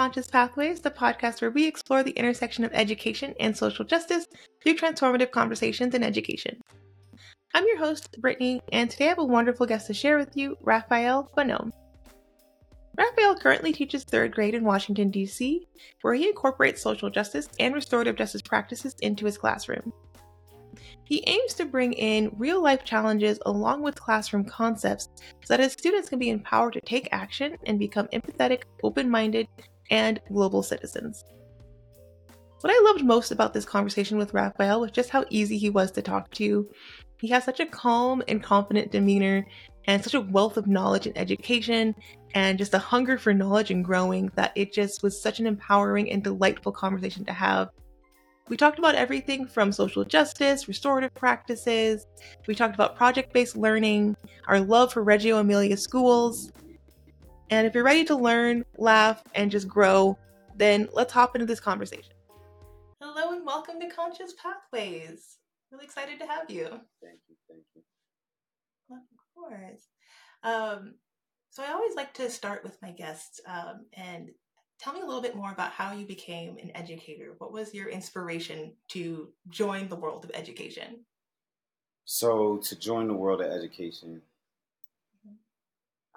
Conscious Pathways, the podcast where we explore the intersection of education and social justice through transformative conversations in education. I'm your host, Brittney, and today I have a wonderful guest to share with you, Raphael Bonhomme. Raphael currently teaches third grade in Washington, D.C., where he incorporates social justice and restorative justice practices into his classroom. He aims to bring in real life challenges along with classroom concepts so that his students can be empowered to take action and become empathetic, open minded, and global citizens. What I loved most about this conversation with Raphael was just how easy he was to talk to. He has such a calm and confident demeanor and such a wealth of knowledge and education and just a hunger for knowledge and growing that it just was such an empowering and delightful conversation to have we talked about everything from social justice, restorative practices. We talked about project based learning, our love for Reggio Emilia schools. And if you're ready to learn, laugh, and just grow, then let's hop into this conversation. Hello, and welcome to Conscious Pathways. Really excited to have you. Thank you. Thank you. Of course. Um, so I always like to start with my guests um, and Tell me a little bit more about how you became an educator. What was your inspiration to join the world of education? So, to join the world of education.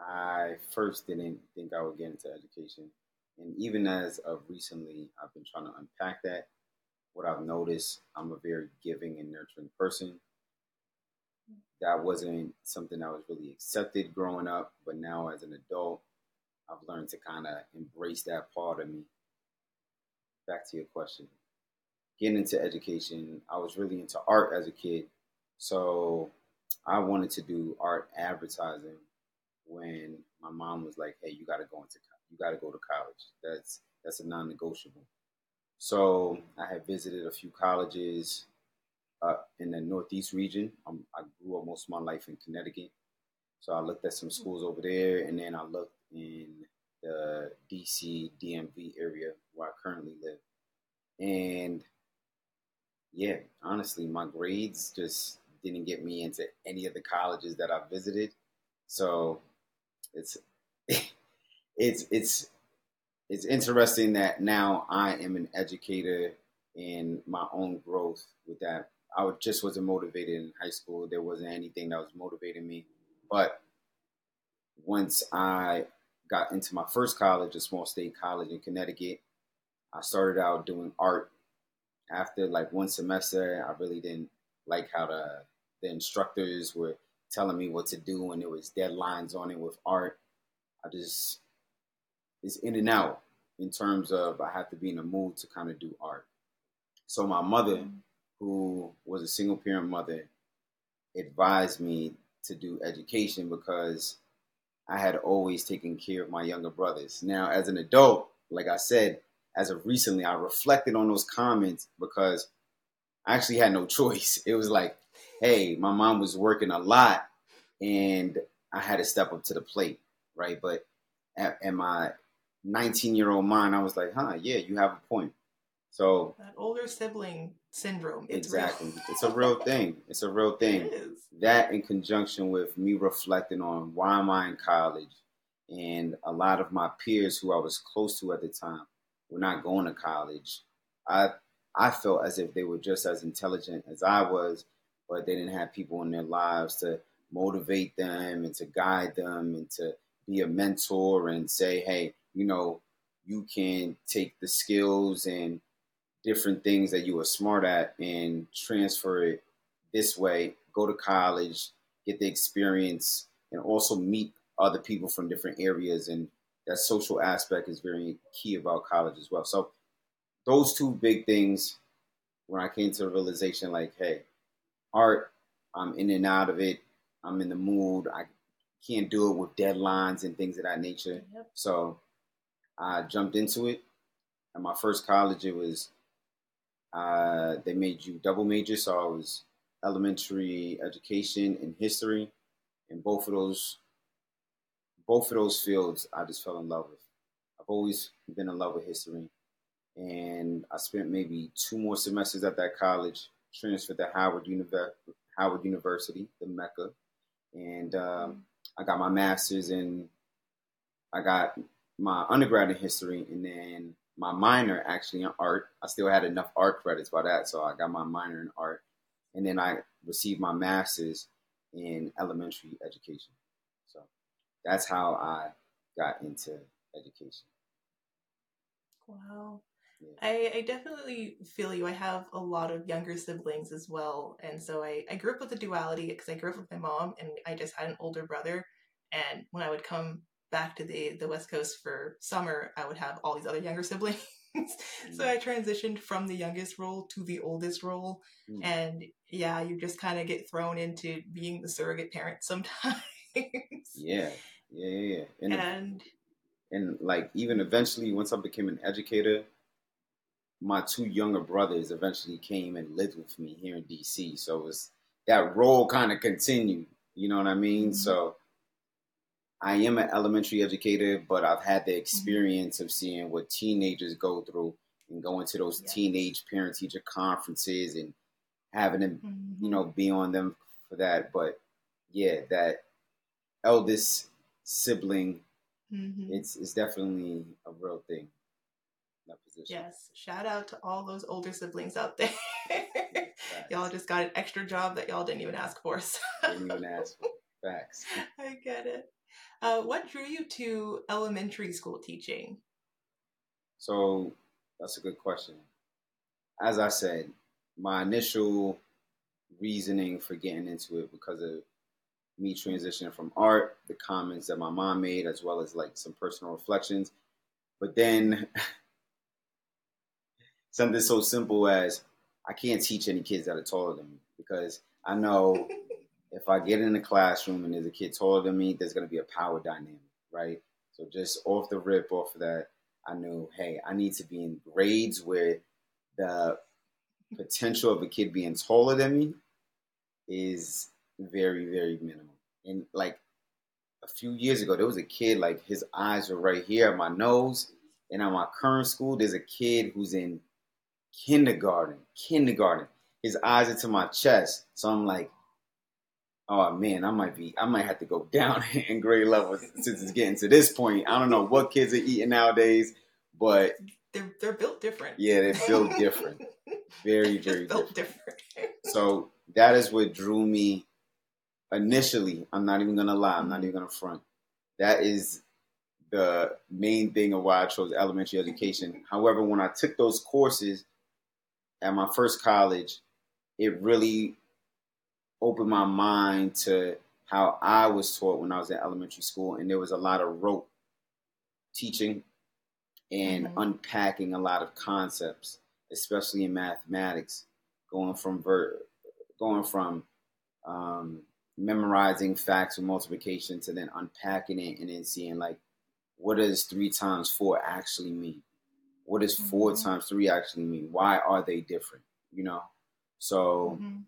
I first didn't think I would get into education. And even as of recently, I've been trying to unpack that. What I've noticed, I'm a very giving and nurturing person. That wasn't something that was really accepted growing up, but now as an adult, I've learned to kind of embrace that part of me. Back to your question. Getting into education, I was really into art as a kid. So I wanted to do art advertising when my mom was like, "Hey, you got to go into you got to go to college. That's that's a non-negotiable." So I had visited a few colleges uh, in the Northeast region. Um, I grew up most of my life in Connecticut, so I looked at some schools over there, and then I looked in the DC DMV area where I currently live. And yeah, honestly, my grades just didn't get me into any of the colleges that I visited. So it's it's it's it's interesting that now I am an educator in my own growth with that. I just wasn't motivated in high school. There wasn't anything that was motivating me. But once I got into my first college, a small state college in Connecticut. I started out doing art. After like one semester, I really didn't like how the the instructors were telling me what to do, and there was deadlines on it with art. I just it's in and out in terms of I have to be in a mood to kind of do art. So my mother, mm. who was a single parent mother, advised me to do education because I had always taken care of my younger brothers. Now, as an adult, like I said, as of recently, I reflected on those comments because I actually had no choice. It was like, hey, my mom was working a lot and I had to step up to the plate, right? But at, at my 19 year old mind, I was like, huh, yeah, you have a point. So that older sibling syndrome. It's exactly. Real. it's a real thing. It's a real thing. That in conjunction with me reflecting on why am I in college and a lot of my peers who I was close to at the time were not going to college. I I felt as if they were just as intelligent as I was, but they didn't have people in their lives to motivate them and to guide them and to be a mentor and say, hey, you know, you can take the skills and different things that you were smart at and transfer it this way, go to college, get the experience, and also meet other people from different areas. And that social aspect is very key about college as well. So, those two big things, when I came to the realization, like, hey, art, I'm in and out of it. I'm in the mood. I can't do it with deadlines and things of that nature. Yep. So, I jumped into it. At my first college, it was uh, they made you double major, so I was elementary education and history, and both of those, both of those fields, I just fell in love with. I've always been in love with history, and I spent maybe two more semesters at that college. Transferred to Howard, Univer- Howard University, the Mecca, and um, I got my master's in. I got my undergrad in history, and then my minor actually in art. I still had enough art credits by that, so I got my minor in art, and then I received my master's in elementary education. So that's how I got into education. Wow. I, I, definitely feel you. I have a lot of younger siblings as well. And so I, I grew up with the duality because I grew up with my mom and I just had an older brother. And when I would come back to the, the West Coast for summer, I would have all these other younger siblings. so I transitioned from the youngest role to the oldest role. Mm. And yeah, you just kind of get thrown into being the surrogate parent sometimes. yeah, yeah, yeah. And, and, and like even eventually, once I became an educator, my two younger brothers eventually came and lived with me here in DC. So it was that role kind of continued. You know what I mean? Mm-hmm. So I am an elementary educator, but I've had the mm-hmm. experience mm-hmm. of seeing what teenagers go through and going to those yeah. teenage parent teacher conferences and having them, mm-hmm. you know, be on them for that. But yeah, that eldest sibling, mm-hmm. it's it's definitely a real thing that position. Yes. Shout out to all those older siblings out there. y'all just got an extra job that y'all didn't even ask for. So. Didn't even ask for. Facts. I get it. Uh, what drew you to elementary school teaching? So that's a good question. As I said, my initial reasoning for getting into it because of me transitioning from art, the comments that my mom made, as well as like some personal reflections. But then something so simple as I can't teach any kids that are taller than me because I know if I get in the classroom and there's a kid taller than me, there's going to be a power dynamic, right? So just off the rip, off of that, I knew, hey, I need to be in grades where the potential of a kid being taller than me is very, very minimal. And like a few years ago, there was a kid like his eyes were right here at my nose. And at my current school, there's a kid who's in kindergarten, kindergarten. His eyes into my chest. So I'm like, oh man, I might be, I might have to go down in grade level since it's getting to this point. I don't know what kids are eating nowadays, but they're they're built different. Yeah, they're built different. Very, very built different. different. so that is what drew me initially. I'm not even gonna lie. I'm not even gonna front. That is the main thing of why I chose elementary education. However, when I took those courses, at my first college, it really opened my mind to how I was taught when I was in elementary school, and there was a lot of rote teaching and mm-hmm. unpacking a lot of concepts, especially in mathematics, going from ver- going from um, memorizing facts with multiplication to then unpacking it and then seeing like what does three times four actually mean what does mm-hmm. four times three actually mean? Why are they different? You know? So mm-hmm.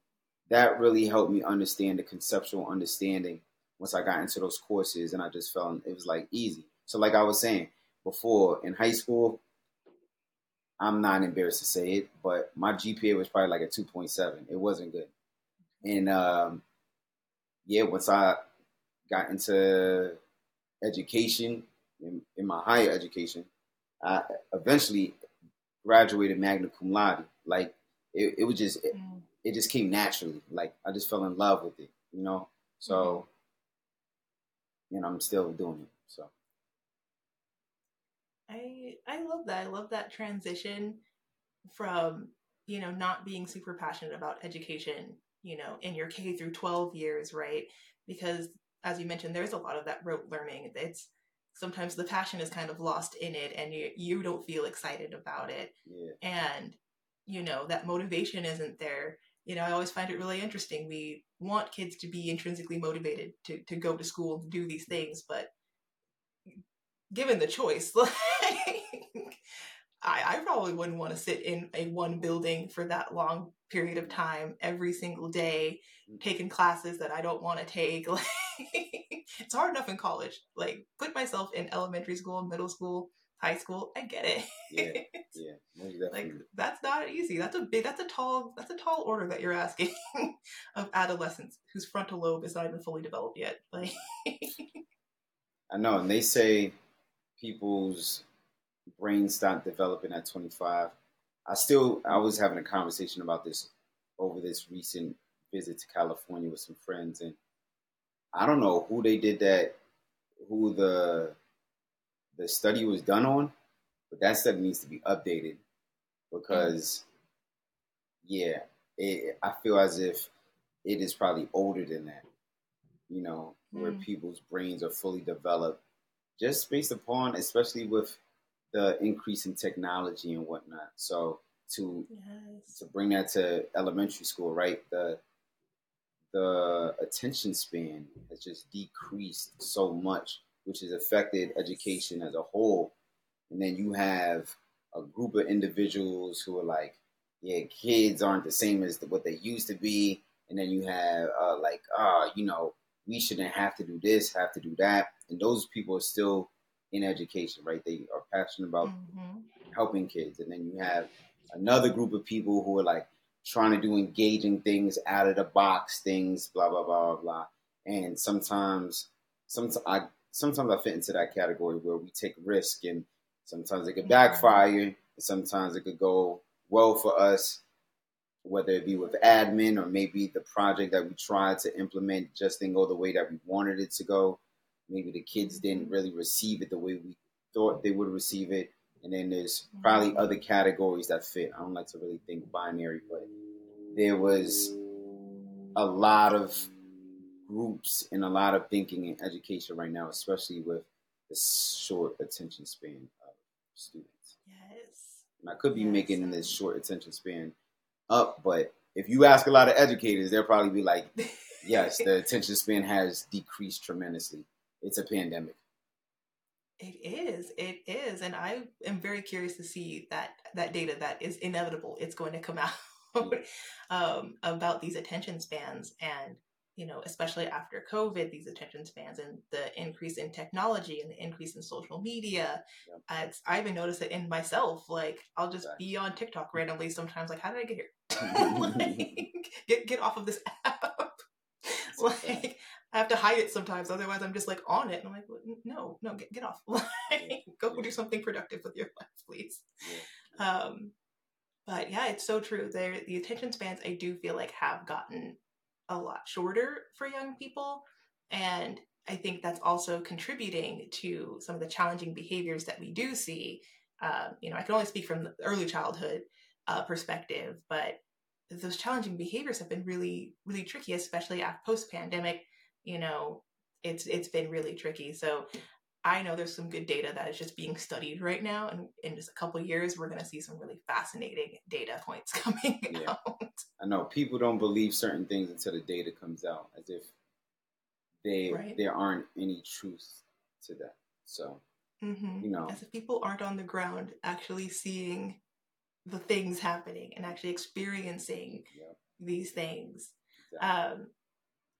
that really helped me understand the conceptual understanding once I got into those courses and I just felt it was like easy. So like I was saying before in high school, I'm not embarrassed to say it, but my GPA was probably like a 2.7. It wasn't good. And um, yeah, once I got into education in, in my higher education, I eventually graduated magna cum laude. Like it, it was just it, it, just came naturally. Like I just fell in love with it, you know. So, mm-hmm. and I'm still doing it. So. I I love that. I love that transition from you know not being super passionate about education. You know, in your K through 12 years, right? Because as you mentioned, there's a lot of that rote learning. It's sometimes the passion is kind of lost in it and you you don't feel excited about it yeah. and you know that motivation isn't there you know i always find it really interesting we want kids to be intrinsically motivated to, to go to school and do these things but given the choice like I, I probably wouldn't want to sit in a one building for that long period of time every single day mm. taking classes that i don't want to take like it's hard enough in college. Like put myself in elementary school, middle school, high school. I get it. yeah, yeah, like that's not easy. That's a big. That's a tall. That's a tall order that you're asking of adolescents whose frontal lobe is not even fully developed yet. Like, I know, and they say people's brains start developing at 25. I still I was having a conversation about this over this recent visit to California with some friends, and I don't know who they did that, who the the study was done on, but that study needs to be updated because, yeah, it, I feel as if it is probably older than that. You know, mm. where people's brains are fully developed, just based upon, especially with the increase in technology and whatnot. So to yes. to bring that to elementary school, right? The the attention span has just decreased so much, which has affected education as a whole. And then you have a group of individuals who are like, yeah, kids aren't the same as what they used to be. And then you have uh, like, ah, uh, you know, we shouldn't have to do this, have to do that. And those people are still in education, right? They are passionate about mm-hmm. helping kids. And then you have another group of people who are like trying to do engaging things, out of the box things, blah blah blah blah. And sometimes, sometimes I sometimes I fit into that category where we take risk, and sometimes it could backfire, and sometimes it could go well for us, whether it be with admin or maybe the project that we tried to implement just didn't go the way that we wanted it to go. Maybe the kids didn't mm-hmm. really receive it the way we thought they would receive it. And then there's probably other categories that fit. I don't like to really think binary, but there was a lot of groups and a lot of thinking in education right now, especially with the short attention span of students. Yes. And I could be yes. making this short attention span up, but if you ask a lot of educators, they'll probably be like, yes, the attention span has decreased tremendously it's a pandemic. It is. It is. And I am very curious to see that that data that is inevitable. It's going to come out um, about these attention spans and you know, especially after COVID, these attention spans and the increase in technology and the increase in social media. Yep. I even noticed it in myself. Like, I'll just exactly. be on TikTok randomly sometimes. Like, how did I get here? like, get get off of this app. like, I have to hide it sometimes. Otherwise, I'm just like on it. And I'm like, no, no, get, get off. Go do something productive with your life, please. Um, but yeah, it's so true. There, the attention spans I do feel like have gotten a lot shorter for young people, and I think that's also contributing to some of the challenging behaviors that we do see. Uh, you know, I can only speak from the early childhood uh, perspective, but those challenging behaviors have been really, really tricky, especially after post pandemic you know, it's it's been really tricky. So I know there's some good data that is just being studied right now, and in just a couple years, we're going to see some really fascinating data points coming yeah. out. I know people don't believe certain things until the data comes out, as if they right. there aren't any truth to that. So mm-hmm. you know, as if people aren't on the ground actually seeing the things happening and actually experiencing yep. these things. Exactly. Um,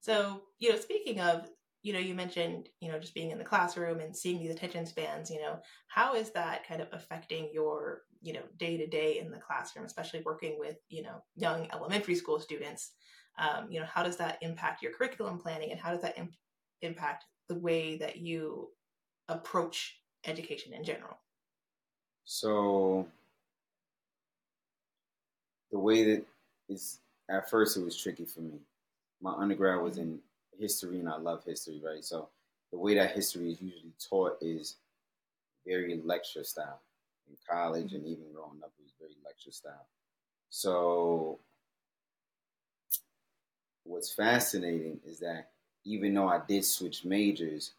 so, you know, speaking of, you know, you mentioned, you know, just being in the classroom and seeing these attention spans, you know, how is that kind of affecting your, you know, day to day in the classroom, especially working with, you know, young elementary school students? Um, you know, how does that impact your curriculum planning and how does that imp- impact the way that you approach education in general? So, the way that is at first it was tricky for me my undergrad was in history and I love history, right? So the way that history is usually taught is very lecture style. In college and even growing up, it was very lecture style. So what's fascinating is that even though I did switch majors,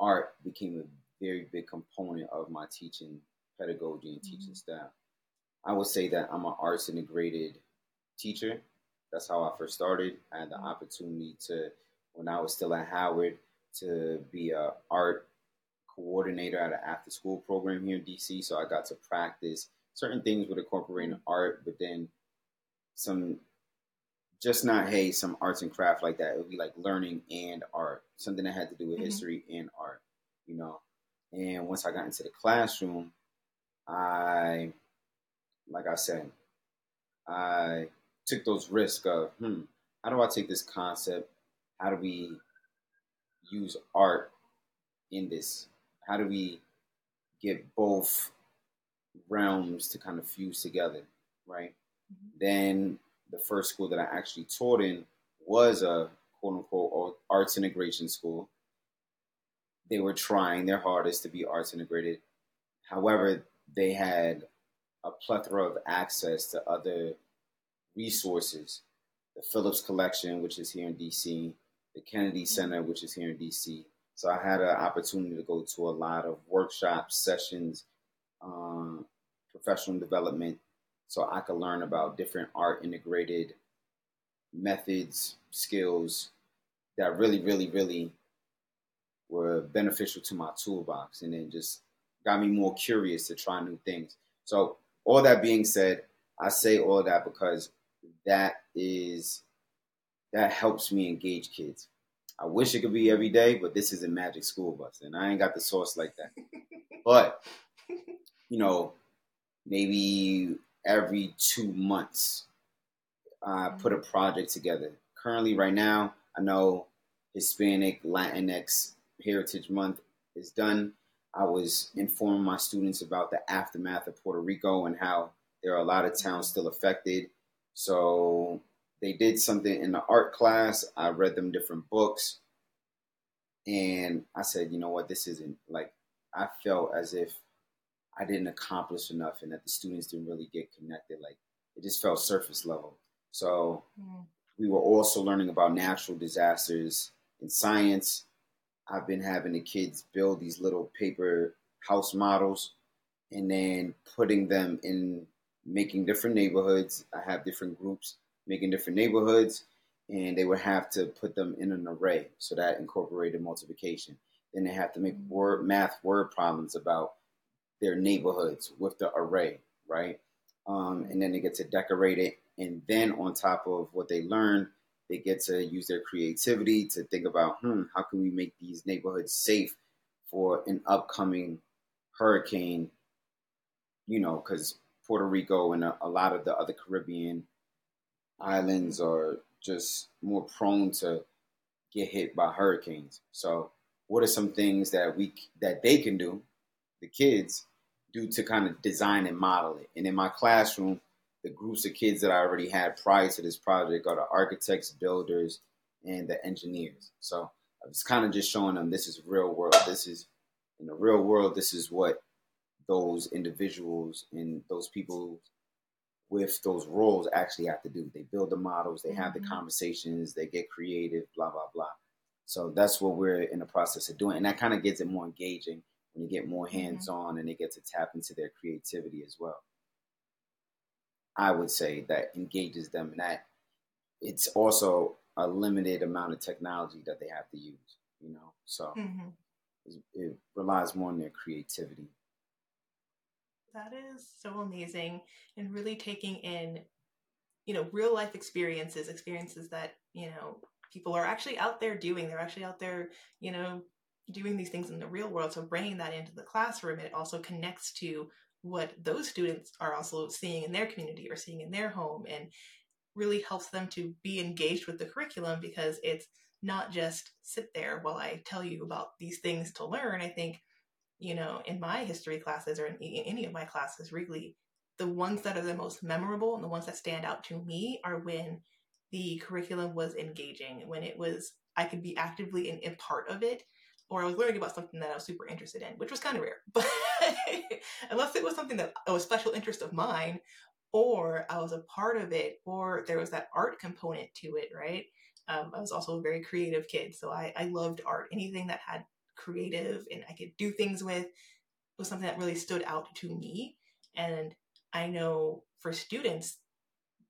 art became a very big component of my teaching pedagogy and mm-hmm. teaching style. I would say that I'm an arts integrated teacher that's how I first started. I had the mm-hmm. opportunity to, when I was still at Howard, to be a art coordinator at an after school program here in DC. So I got to practice certain things with incorporating mm-hmm. art, but then some just not hey some arts and craft like that. It would be like learning and art, something that had to do with mm-hmm. history and art, you know. And once I got into the classroom, I, like I said, I took those risks of, hmm, how do I take this concept? How do we use art in this? How do we get both realms to kind of fuse together, right? Mm-hmm. Then the first school that I actually taught in was a quote unquote arts integration school. They were trying their hardest to be arts integrated. However, they had a plethora of access to other resources. The Phillips Collection, which is here in DC, the Kennedy mm-hmm. Center, which is here in DC. So I had an opportunity to go to a lot of workshops, sessions, um, professional development, so I could learn about different art integrated methods, skills that really, really, really were beneficial to my toolbox and then just got me more curious to try new things. So, all that being said, I say all that because that is that helps me engage kids. I wish it could be every day, but this is a magic school bus, and I ain't got the source like that. but you know, maybe every two months, I mm-hmm. put a project together. Currently, right now, I know Hispanic Latinx Heritage Month is done. I was informing my students about the aftermath of Puerto Rico and how there are a lot of towns mm-hmm. still affected. So they did something in the art class. I read them different books. And I said, you know what, this isn't like, I felt as if I didn't accomplish enough and that the students didn't really get connected. Like it just felt surface level. So mm. we were also learning about natural disasters in science. I've been having the kids build these little paper house models and then putting them in making different neighborhoods. I have different groups making different neighborhoods, and they would have to put them in an array. So that incorporated multiplication. Then they have to make word math word problems about their neighborhoods with the array, right? Um, and then they get to decorate it. And then on top of what they learn, they get to use their creativity to think about, hmm, how can we make these neighborhoods safe for an upcoming hurricane? You know, because Puerto Rico and a, a lot of the other Caribbean islands are just more prone to get hit by hurricanes. So, what are some things that we that they can do, the kids, do to kind of design and model it? And in my classroom, the groups of kids that I already had prior to this project are the architects, builders, and the engineers. So I was kind of just showing them this is real world. This is in the real world. This is what those individuals and those people with those roles actually have to do. They build the models, they have the mm-hmm. conversations, they get creative, blah, blah, blah. So that's what we're in the process of doing. And that kind of gets it more engaging when you get more mm-hmm. hands on and they get to tap into their creativity as well. I would say that engages them and that it's also a limited amount of technology that they have to use, you know? So mm-hmm. it relies more on their creativity that is so amazing and really taking in, you know, real life experiences, experiences that, you know, people are actually out there doing. They're actually out there, you know, doing these things in the real world. So bringing that into the classroom, it also connects to what those students are also seeing in their community or seeing in their home and really helps them to be engaged with the curriculum because it's not just sit there while I tell you about these things to learn. I think you know, in my history classes or in, any of my classes, really, the ones that are the most memorable and the ones that stand out to me are when the curriculum was engaging, when it was, I could be actively in, in part of it, or I was learning about something that I was super interested in, which was kind of rare. But unless it was something that was special interest of mine, or I was a part of it, or there was that art component to it, right? Um, I was also a very creative kid, so I, I loved art. Anything that had creative and I could do things with was something that really stood out to me. And I know for students,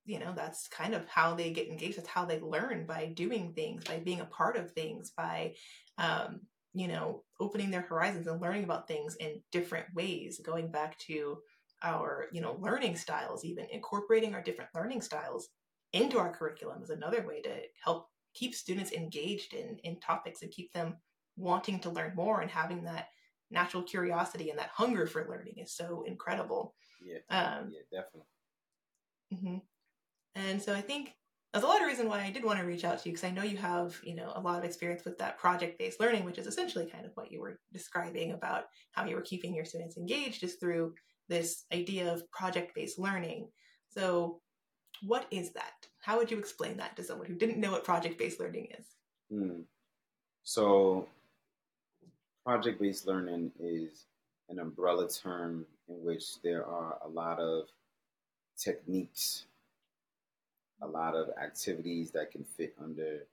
you know, that's kind of how they get engaged. That's how they learn by doing things, by being a part of things, by, um, you know, opening their horizons and learning about things in different ways, going back to our, you know, learning styles, even incorporating our different learning styles into our curriculum is another way to help keep students engaged in, in topics and keep them wanting to learn more and having that natural curiosity and that hunger for learning is so incredible. Yeah, um, yeah, definitely. Mm-hmm. And so I think that's a lot of reason why I did want to reach out to you because I know you have, you know, a lot of experience with that project-based learning, which is essentially kind of what you were describing about how you were keeping your students engaged is through this idea of project-based learning. So, what is that? How would you explain that to someone who didn't know what project-based learning is? Hmm. So, project-based learning is an umbrella term in which there are a lot of techniques a lot of activities that can fit under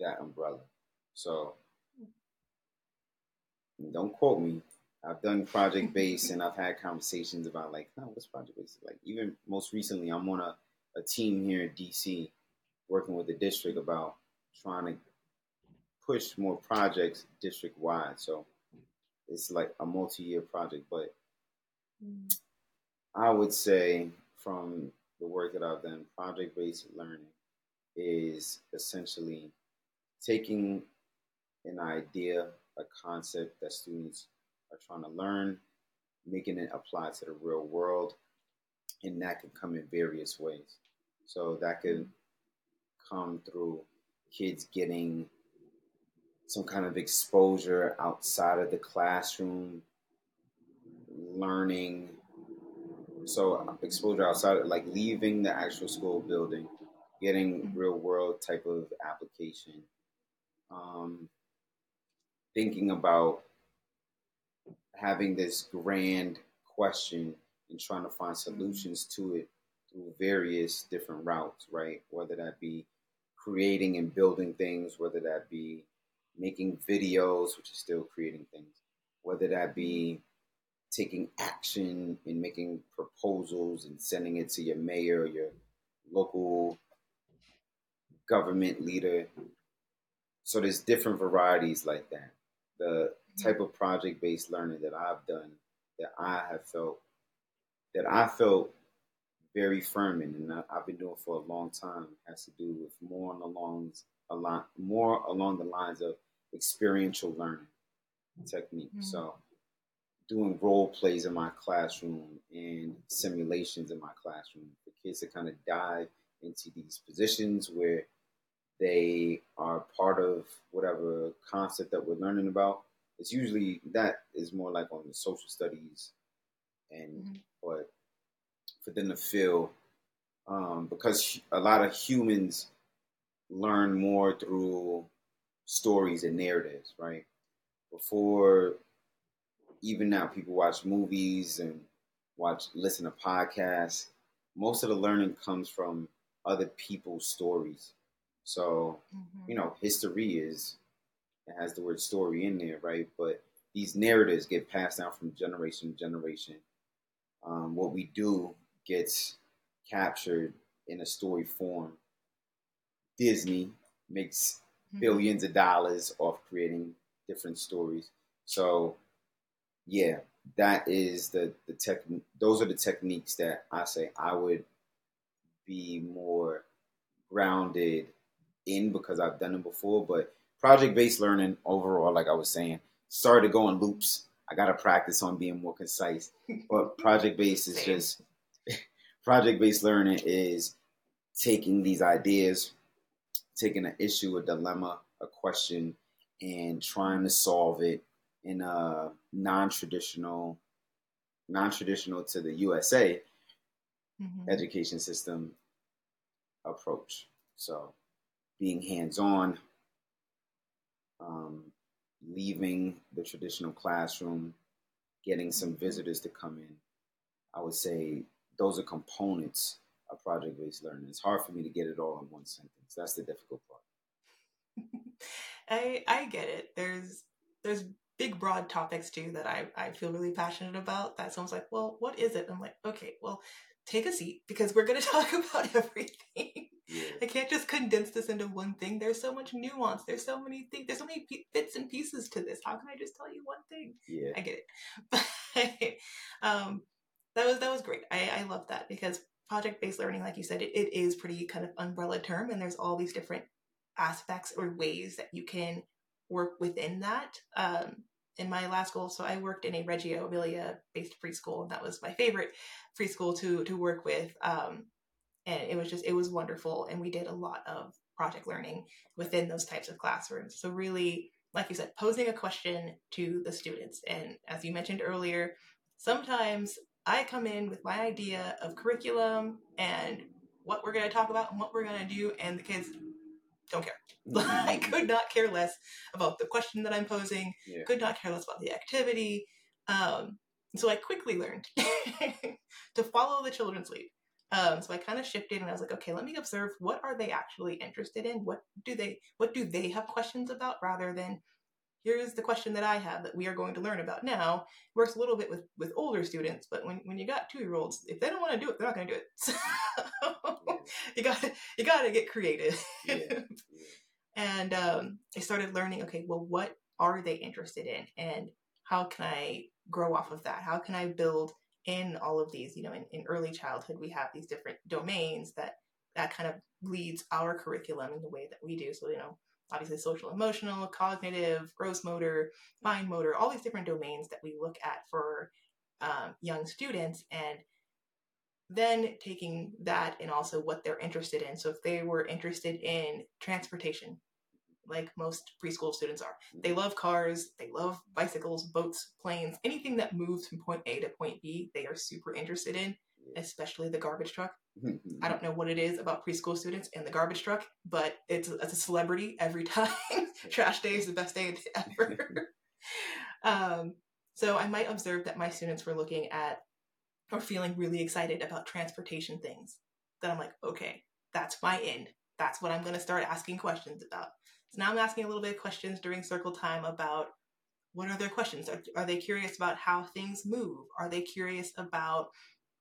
that umbrella. So don't quote me. I've done project based and I've had conversations about like, no, what's project based? Like even most recently, I'm on a, a team here in DC working with the district about trying to push more projects district wide. So it's like a multi year project, but. I would say from the work that I've done, project based learning, is essentially taking an idea, a concept that students are trying to learn, making it apply to the real world, and that can come in various ways. So that could come through kids getting some kind of exposure outside of the classroom, learning so exposure outside, like leaving the actual school building, getting mm-hmm. real world type of application, um, thinking about having this grand question and trying to find mm-hmm. solutions to it through various different routes, right? Whether that be creating and building things, whether that be making videos, which is still creating things, whether that be taking action and making proposals and sending it to your mayor, your local government leader. So there's different varieties like that. The type of project based learning that I've done that I have felt that I felt very firm in and I've been doing for a long time has to do with more along a lot more along the lines of experiential learning technique. Mm-hmm. So doing role plays in my classroom and simulations in my classroom for kids to kind of dive into these positions where they are part of whatever concept that we're learning about. It's usually that is more like on the social studies, and mm-hmm. but for them to feel um, because a lot of humans learn more through stories and narratives, right? Before even now people watch movies and watch listen to podcasts. Most of the learning comes from other people's stories. So mm-hmm. you know history is it has the word story in there right? But these narratives get passed down from generation to generation. Um, what we do gets captured in a story form disney makes mm-hmm. billions of dollars off creating different stories so yeah, that is the the tech. Those are the techniques that I say I would be more grounded in because I've done them before. But project based learning overall, like I was saying, started to go in loops. I got to practice on being more concise. But project based is just project based learning is taking these ideas, taking an issue, a dilemma, a question, and trying to solve it in a non-traditional, non-traditional to the USA mm-hmm. education system approach. So, being hands-on, um, leaving the traditional classroom, getting some mm-hmm. visitors to come in. I would say those are components of project-based learning. It's hard for me to get it all in one sentence. That's the difficult part. I I get it. There's there's big broad topics too that I, I feel really passionate about that someone's like well what is it i'm like okay well take a seat because we're going to talk about everything yeah. i can't just condense this into one thing there's so much nuance there's so many things there's so many bits and pieces to this how can i just tell you one thing yeah i get it but um that was that was great i i love that because project-based learning like you said it, it is pretty kind of umbrella term and there's all these different aspects or ways that you can work within that. Um, in my last school, so I worked in a Reggio Emilia based preschool, and that was my favorite preschool to to work with. Um, and it was just it was wonderful and we did a lot of project learning within those types of classrooms so really like you said posing a question to the students and as you mentioned earlier sometimes i come in with my idea of curriculum and what we're going to talk about and what we're going to do and the kids don't care i could not care less about the question that i'm posing Yeah. could not care less about the activity um, so i quickly learned to follow the children's lead um, so I kind of shifted and I was like, okay, let me observe what are they actually interested in? What do they what do they have questions about rather than here's the question that I have that we are going to learn about now. Works a little bit with with older students, but when, when you got two year olds, if they don't want to do it, they're not going to do it. So you got to you got to get creative. Yeah. Yeah. and um, I started learning. Okay, well, what are they interested in, and how can I grow off of that? How can I build in all of these? You know, in, in early childhood, we have these different domains that that kind of leads our curriculum in the way that we do. So, you know, obviously social, emotional, cognitive, gross motor, fine motor, all these different domains that we look at for um, young students, and then taking that and also what they're interested in. So, if they were interested in transportation, like most preschool students are, they love cars, they love bicycles, boats, planes, anything that moves from point A to point B, they are super interested in, especially the garbage truck. I don't know what it is about preschool students and the garbage truck, but it's, it's a celebrity every time. Trash day is the best day ever. um, so I might observe that my students were looking at or feeling really excited about transportation things. That I'm like, okay, that's my end. That's what I'm going to start asking questions about. So now I'm asking a little bit of questions during circle time about what are their questions? Are, are they curious about how things move? Are they curious about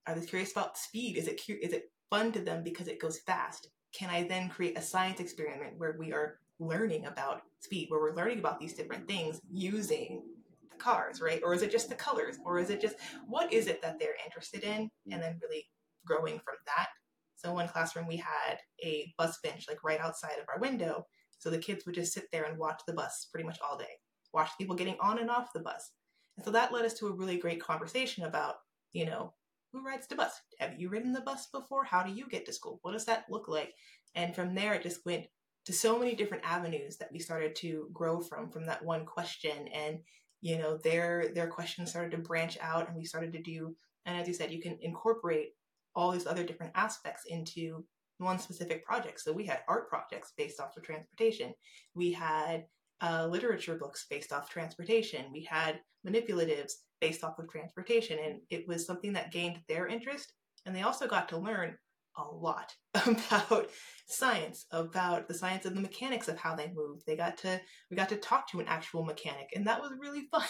are they curious about speed? Is it cu- is it fun to them because it goes fast? Can I then create a science experiment where we are learning about speed, where we're learning about these different things using the cars, right? Or is it just the colors? Or is it just what is it that they're interested in? Mm. And then really growing from that. So in one classroom we had a bus bench like right outside of our window. So the kids would just sit there and watch the bus pretty much all day, watch people getting on and off the bus. And so that led us to a really great conversation about, you know, who rides the bus? Have you ridden the bus before? How do you get to school? What does that look like? And from there, it just went to so many different avenues that we started to grow from, from that one question. And, you know, their, their questions started to branch out and we started to do, and as you said, you can incorporate all these other different aspects into one specific project. So we had art projects based off of transportation. We had uh, literature books based off transportation. We had manipulatives based off of transportation, and it was something that gained their interest. And they also got to learn a lot about science, about the science of the mechanics of how they move. They got to we got to talk to an actual mechanic, and that was really fun.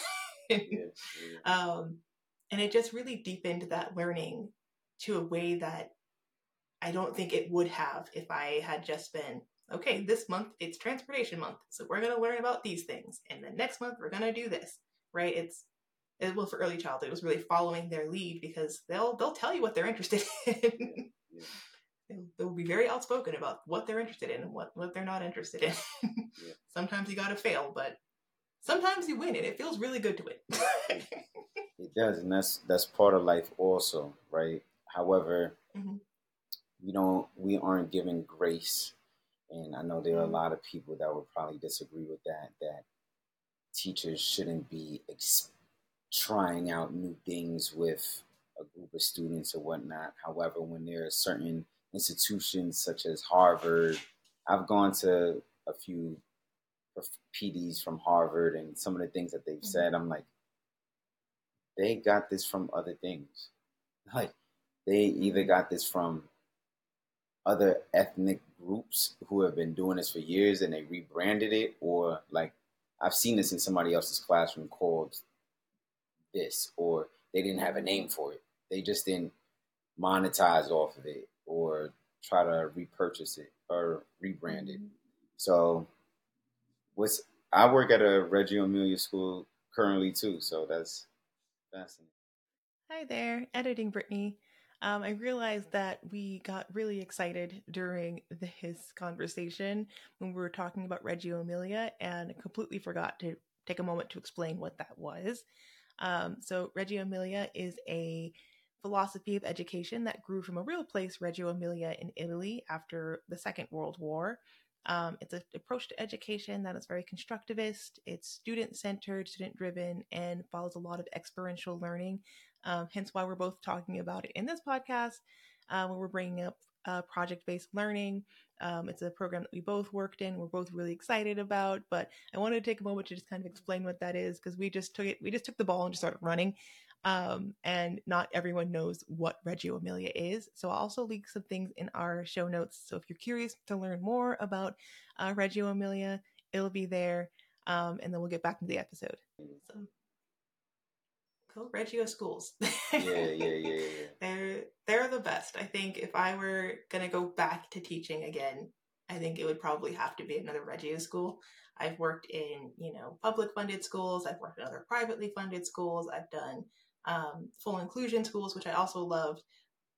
Yeah, yeah. um, and it just really deepened that learning to a way that I don't think it would have if I had just been okay. This month it's transportation month, so we're going to learn about these things, and then next month we're going to do this. Right? It's it, well for early childhood. It was really following their lead because they'll they'll tell you what they're interested in. Yeah. They'll, they'll be very outspoken about what they're interested in and what, what they're not interested in. Yeah. Sometimes you gotta fail, but sometimes you win and it feels really good to win. It does, and that's that's part of life also, right? However, Mhm. we don't we aren't given grace, and I know there are a lot of people that would probably disagree with that. That teachers shouldn't be ex- trying out new things with a group of students or whatnot. However, when there are certain institutions such as Harvard, I've gone to a few PDs from Harvard, and some of the things that they've Mhm. said, I'm like they got this from other things. Like they either got this from other ethnic groups who have been doing this for years and they rebranded it, or like I've seen this in somebody else's classroom called this, or they didn't have a name for it. They just didn't monetize off of it or try to repurchase it or rebrand it. Mm-hmm. So, what's I work at a Reggio Emilia school currently too, so that's fascinating. Hi there, editing Brittney. Um, I realized that we got really excited during the, his conversation when we were talking about Reggio Emilia and completely forgot to take a moment to explain what that was. Um, so, Reggio Emilia is a philosophy of education that grew from a real place, Reggio Emilia in Italy after the Second World War. Um, it's an approach to education that is very constructivist, it's student centered, student driven, and follows a lot of experiential learning. Um, hence, why we're both talking about it in this podcast, uh, where we're bringing up uh, project based learning. Um, it's a program that we both worked in. We're both really excited about, but I wanted to take a moment to just kind of explain what that is because we just took it, we just took the ball and just started running. Um, and not everyone knows what Reggio Emilia is. So I'll also link some things in our show notes. So if you're curious to learn more about uh, Reggio Emilia, it'll be there. Um, and then we'll get back into the episode. So, go Reggio schools. yeah, yeah, yeah, yeah. they're they're the best. I think if I were gonna go back to teaching again, I think it would probably have to be another Reggio school. I've worked in, you know, public funded schools. I've worked in other privately funded schools. I've done um, full inclusion schools, which I also loved.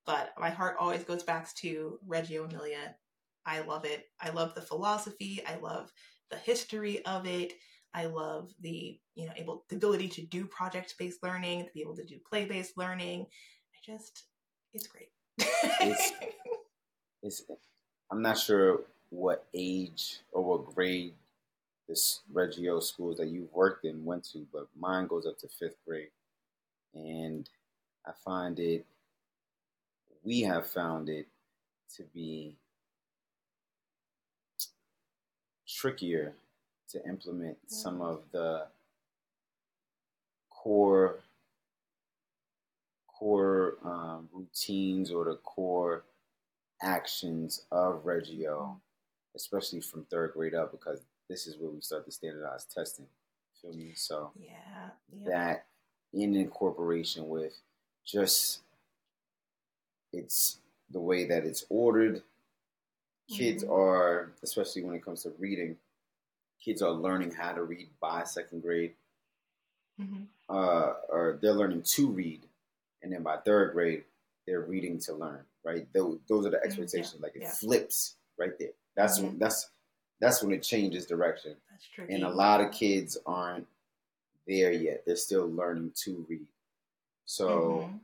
But my heart always goes back to Reggio Emilia. I love it. I love the philosophy. I love the history of it. I love the you know able the ability to do project based learning, to be able to do play based learning. I just it's great. it's, it's I'm not sure what age or what grade this Reggio schools that you've worked in went to, but mine goes up to fifth grade and I find it, we have found it to be trickier to implement mm-hmm. some of the core core um, routines or the core actions of Reggio, especially from third grade up, because this is where we start the standardized testing. Feel me? So yeah, yeah. that in incorporation with just it's the way that it's ordered. Kids mm-hmm. are, especially when it comes to reading, kids are learning how to read by second grade. Mm-hmm. Uh, or they're learning to read, and then by third grade, they're reading to learn. Right? Those, those are the mm-hmm. expectations. Yeah. Like it yeah. flips right there. That's when mm-hmm. that's that's when it changes direction. That's true. And a lot of kids aren't there yet. They're still learning to read. So mm-hmm.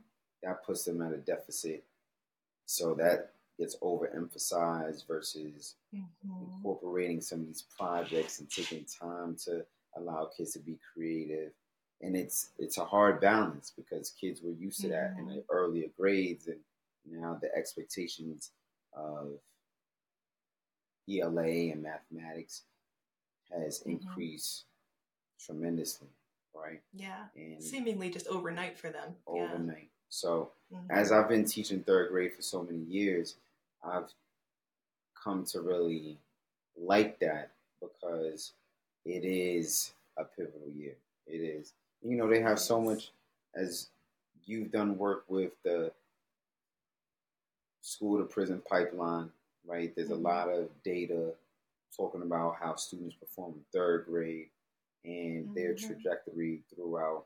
that puts them at a deficit. So that gets overemphasized versus mm-hmm. incorporating some of these projects and taking time to allow kids to be creative. And it's it's a hard balance because kids were used to that in the earlier grades and now the expectations of ELA and mathematics has mm-hmm. increased tremendously right? Yeah. And seemingly just overnight for them. Overnight. Yeah. So mm-hmm. as I've been teaching third grade for so many years, I've come to really like that because it is a pivotal year. It is. You know, they have so much as you've done work with the school to prison pipeline, right? There's mm-hmm. a lot of data talking about how students perform in third grade, and mm-hmm. their trajectory throughout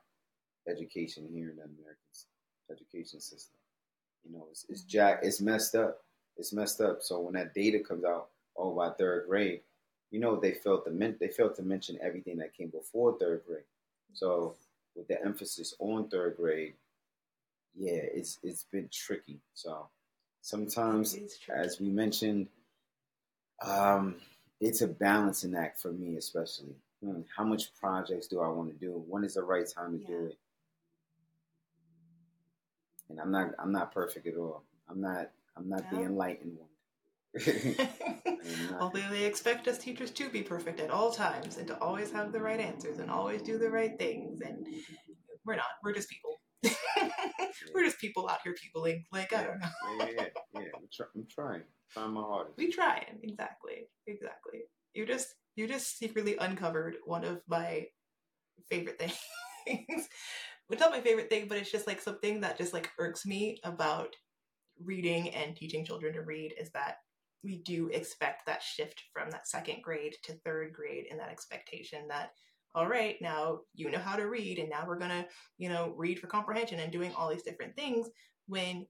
education here in the American education system. You know, it's, it's jack, it's messed up. It's messed up. So when that data comes out, oh, by third grade, you know, they failed to men- they failed to mention everything that came before third grade. So with the emphasis on third grade, yeah, it's it's been tricky. So sometimes, as we mentioned, um, it's a balancing act for me, especially hmm, how much projects do I want to do? When is the right time to yeah. do it? And I'm not I'm not perfect at all. I'm not I'm not the enlightened one. Although they expect us teachers to be perfect at all times and to always have the right answers and always do the right things, and we're not. We're just people. we're just people out here peopling. Like I don't know. yeah, yeah, yeah. I'm, try- I'm trying. Trying my hardest. We trying exactly, exactly. You just you just secretly uncovered one of my favorite things. it's not my favorite thing, but it's just like something that just like irks me about reading and teaching children to read is that we do expect that shift from that second grade to third grade and that expectation that all right now you know how to read and now we're going to you know read for comprehension and doing all these different things when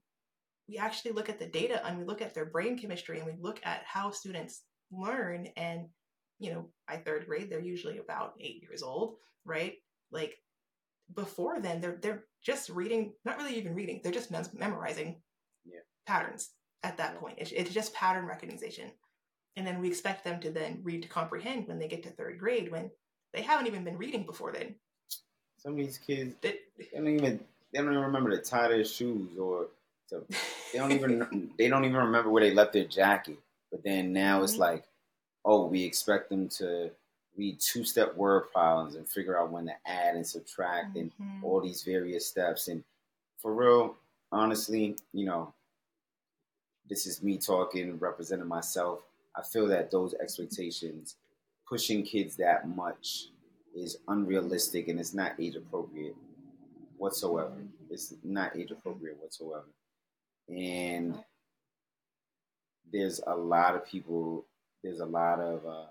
we actually look at the data and we look at their brain chemistry and we look at how students learn and you know, by third grade, they're usually about eight years old, right? Like before then they're they're just reading, not really even reading, they're just memorizing Yeah. patterns at that Yeah. point. It's, it's just pattern recognition. And then we expect them to then read to comprehend when they get to third grade when they haven't even been reading before then. Some of these kids It- they don't even they don't even remember to tie their shoes or to they don't even they don't even remember where they left their jacket. But then now it's Mhm. like, oh, we expect them to read two step word problems and figure out when to add and subtract and Mhm. all these various steps. And for real, honestly, you know, this is me talking, representing myself. I feel that those expectations, pushing kids that much, is unrealistic and it's not age appropriate whatsoever. It's not age appropriate whatsoever. And there's a lot of people, there's a lot of uh,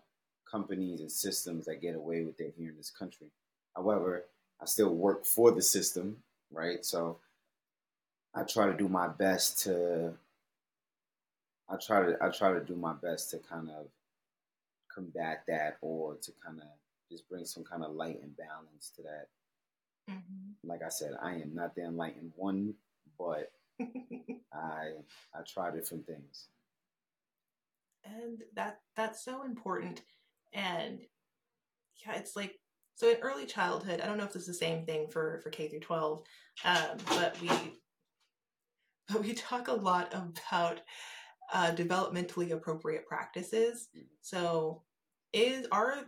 companies and systems that get away with it here in this country. However, I still work for the system, right? So I try to do my best to I try to I try to do my best to kind of combat that or to kind of just bring some kind of light and balance to that. Mhm. Like I said, I am not the enlightened one, but I I try different things. and that that's so important and yeah it's like so in early childhood i don't know if this is the same thing for for k through 12 um, but we but we talk a lot about uh, developmentally appropriate practices. So is are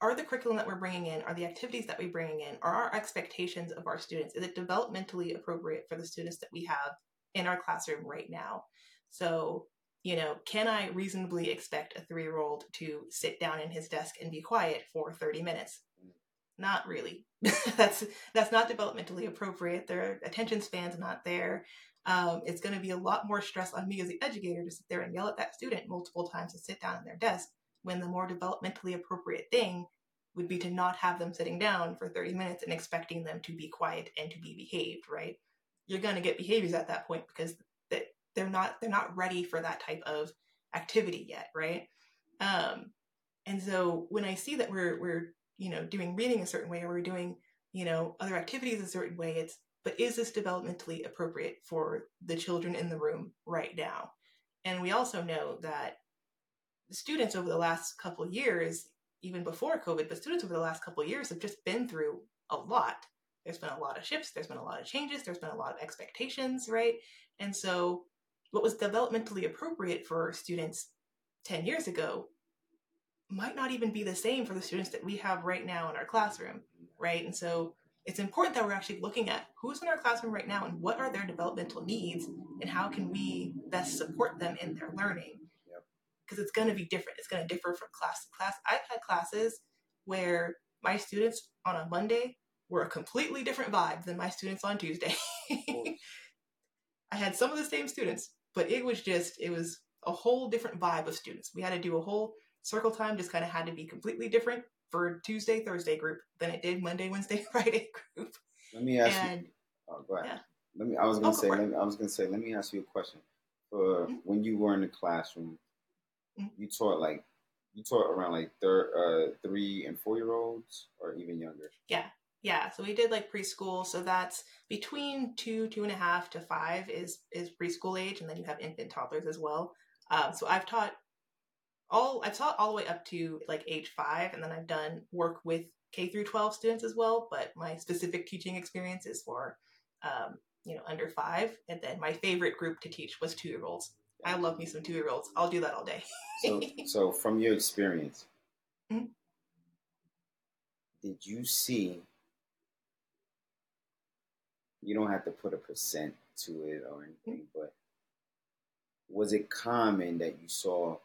are the curriculum that we're bringing in are the activities that we're bringing in are our expectations of our students is it developmentally appropriate for the students that we have in our classroom right now? So you know, can I reasonably expect a three year old to sit down in his desk and be quiet for 30 minutes? Not really. that's that's not developmentally appropriate. Their attention span's not there. Um, it's going to be a lot more stress on me as the educator to sit there and yell at that student multiple times to sit down in their desk when the more developmentally appropriate thing would be to not have them sitting down for 30 minutes and expecting them to be quiet and to be behaved, right? You're going to get behaviors at that point because they're not they're not ready for that type of activity yet, right? Um, and so when I see that we're we're you know doing reading a certain way or we're doing you know other activities a certain way, it's but is this developmentally appropriate for the children in the room right now? And we also know that students over the last couple years, even before COVID, but students over the last couple years have just been through a lot. There's been a lot of shifts, there's been a lot of changes, there's been a lot of expectations, right? And so what was developmentally appropriate for students 10 years ago might not even be the same for the students that we have right now in our classroom, right? And so it's important that we're actually looking at who's in our classroom right now and what are their developmental needs and how can we best support them in their learning. Because it's going to be different. It's going to differ from class to class. I've had classes where my students on a Monday were a completely different vibe than my students on Tuesday. I had some of the same students, but it was just, it was a whole different vibe of students. We had to do a whole circle time, just kind of had to be completely different for Tuesday, Thursday group than it did Monday, Wednesday, Friday group. Let me ask And you. Oh, go ahead. yeah. Let me. I was gonna Oh, go say. for it. Let me, I was gonna say. Let me ask you a question. For Mhm. when you were in the classroom, Mhm. you taught like you taught around like third, uh, three and four year olds, or even younger. yeah, so we did like preschool. So that's between two, two and a half to five is is preschool age, and then you have infant toddlers as well. Um, so I've taught all I've taught all the way up to like age five, and then I've done work with K through twelve students as well. But my specific teaching experience is for um, you know under five, and then my favorite group to teach was two year olds. I love me some two year olds. I'll do that all day. So, so from your experience, Mhm. did you see? You don't have to put a percent to it or anything, but was it common that you saw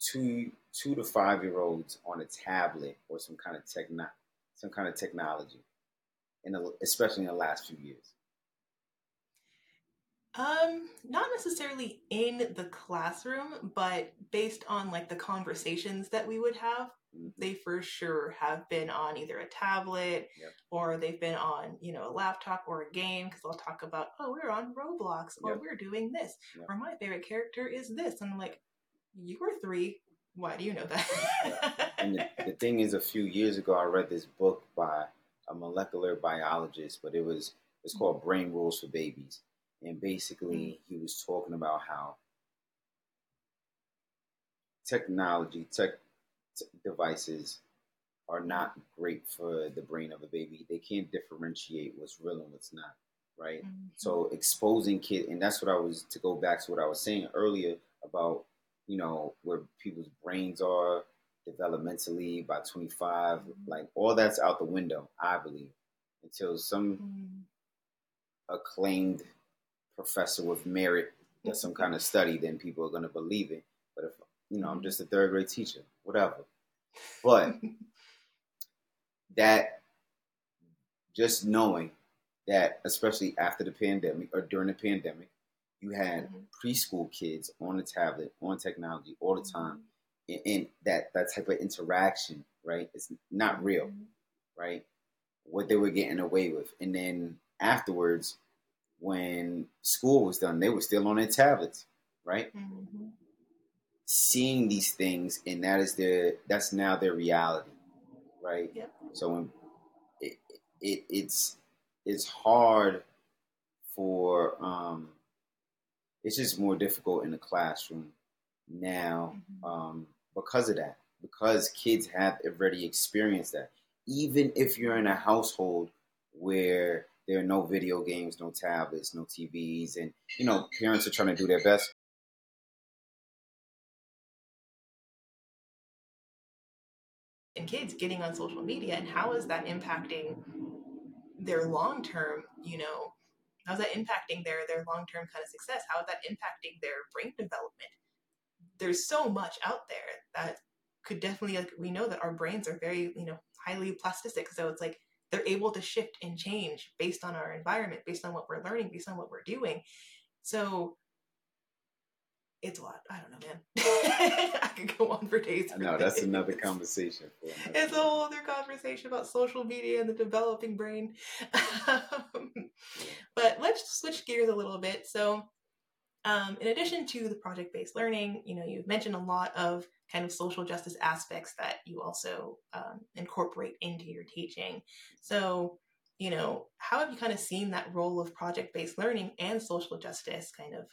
two two to five year olds on a tablet or some kind of techno some kind of technology, in the, especially in the last few years? Um, not necessarily in the classroom, but based on like the conversations that we would have. Mm-hmm. they for sure have been on either a tablet Yep. or they've been on, you know, a laptop or a game because they'll talk about, oh, we're on Roblox or Yep. we're doing this Yep. or my favorite character is this. And I'm like, you were three. Why do you know that? And the, the thing is, a few years ago, I read this book by a molecular biologist, but it was it's called Brain Rules for Babies, and basically mm-hmm. he was talking about how technology, tech devices are not great for the brain of a baby. They can't differentiate what's real and what's not, right? Mm-hmm. So exposing kid, and that's what I was to go back to what I was saying earlier about you know where people's brains are developmentally by 25 mm-hmm. like all that's out the window i believe until some mm-hmm. acclaimed professor with merit does some kind of study then people are going to believe it but if you know i'm mm-hmm. just a third grade teacher whatever but that just knowing that especially after the pandemic or during the pandemic you had mm-hmm. preschool kids on the tablet, on technology all the time, mm-hmm. and, and, that that type of interaction, right? It's not real, mm-hmm. right? What they were getting away with, and then afterwards, when school was done, they were still on their tablets, right? Mm-hmm. Seeing these things, and that is their that's now their reality, right? Yep. So when it, it it's it's hard for um it's just more difficult in the classroom now mm-hmm. um, because of that. Because kids have already experienced that. Even if you're in a household where there are no video games, no tablets, no TVs, and you know parents are trying to do their best. And kids getting on social media, and how is that impacting their long term, you know, How's that impacting their their long term kind of success? How is that impacting their brain development? There's so much out there that could definitely like we know that our brains are very you know highly plastic, so it's like they're able to shift and change based on our environment, based on what we're learning, based on what we're doing. So it's a lot. I don't know, man. I could go on for days. No, that's another conversation. it's a whole other conversation about social media and the developing brain. but let's switch gears a little bit. So, um, in addition to the project-based learning, you know, you've mentioned a lot of kind of social justice aspects that you also um, incorporate into your teaching. So, you know, how have you kind of seen that role of project-based learning and social justice kind of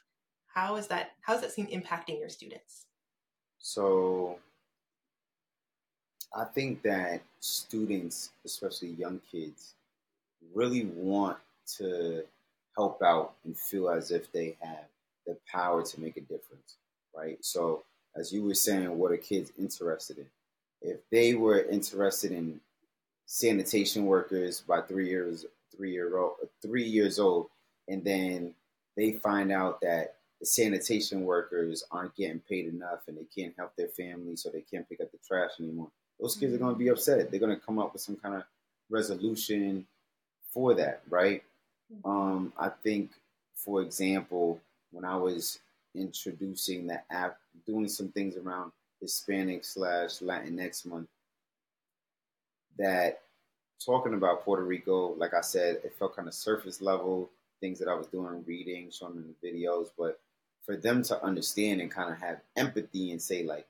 how is that how is that seen impacting your students? So i think that students especially young kids really want to help out and feel as if they have the power to make a difference right? So as you were saying what are kids interested in? If they were interested in sanitation workers by three years three year old three years old and then they find out that the sanitation workers aren't getting paid enough and they can't help their family, so they can't pick up the trash anymore. Those kids are going to be upset. They're going to come up with some kind of resolution for that, right? Um, I think, for example, when I was introducing the app, doing some things around Hispanic slash Latinx month, that talking about Puerto Rico, like I said, it felt kind of surface level things that I was doing, reading, showing them the videos, but for them to understand and kind of have empathy and say like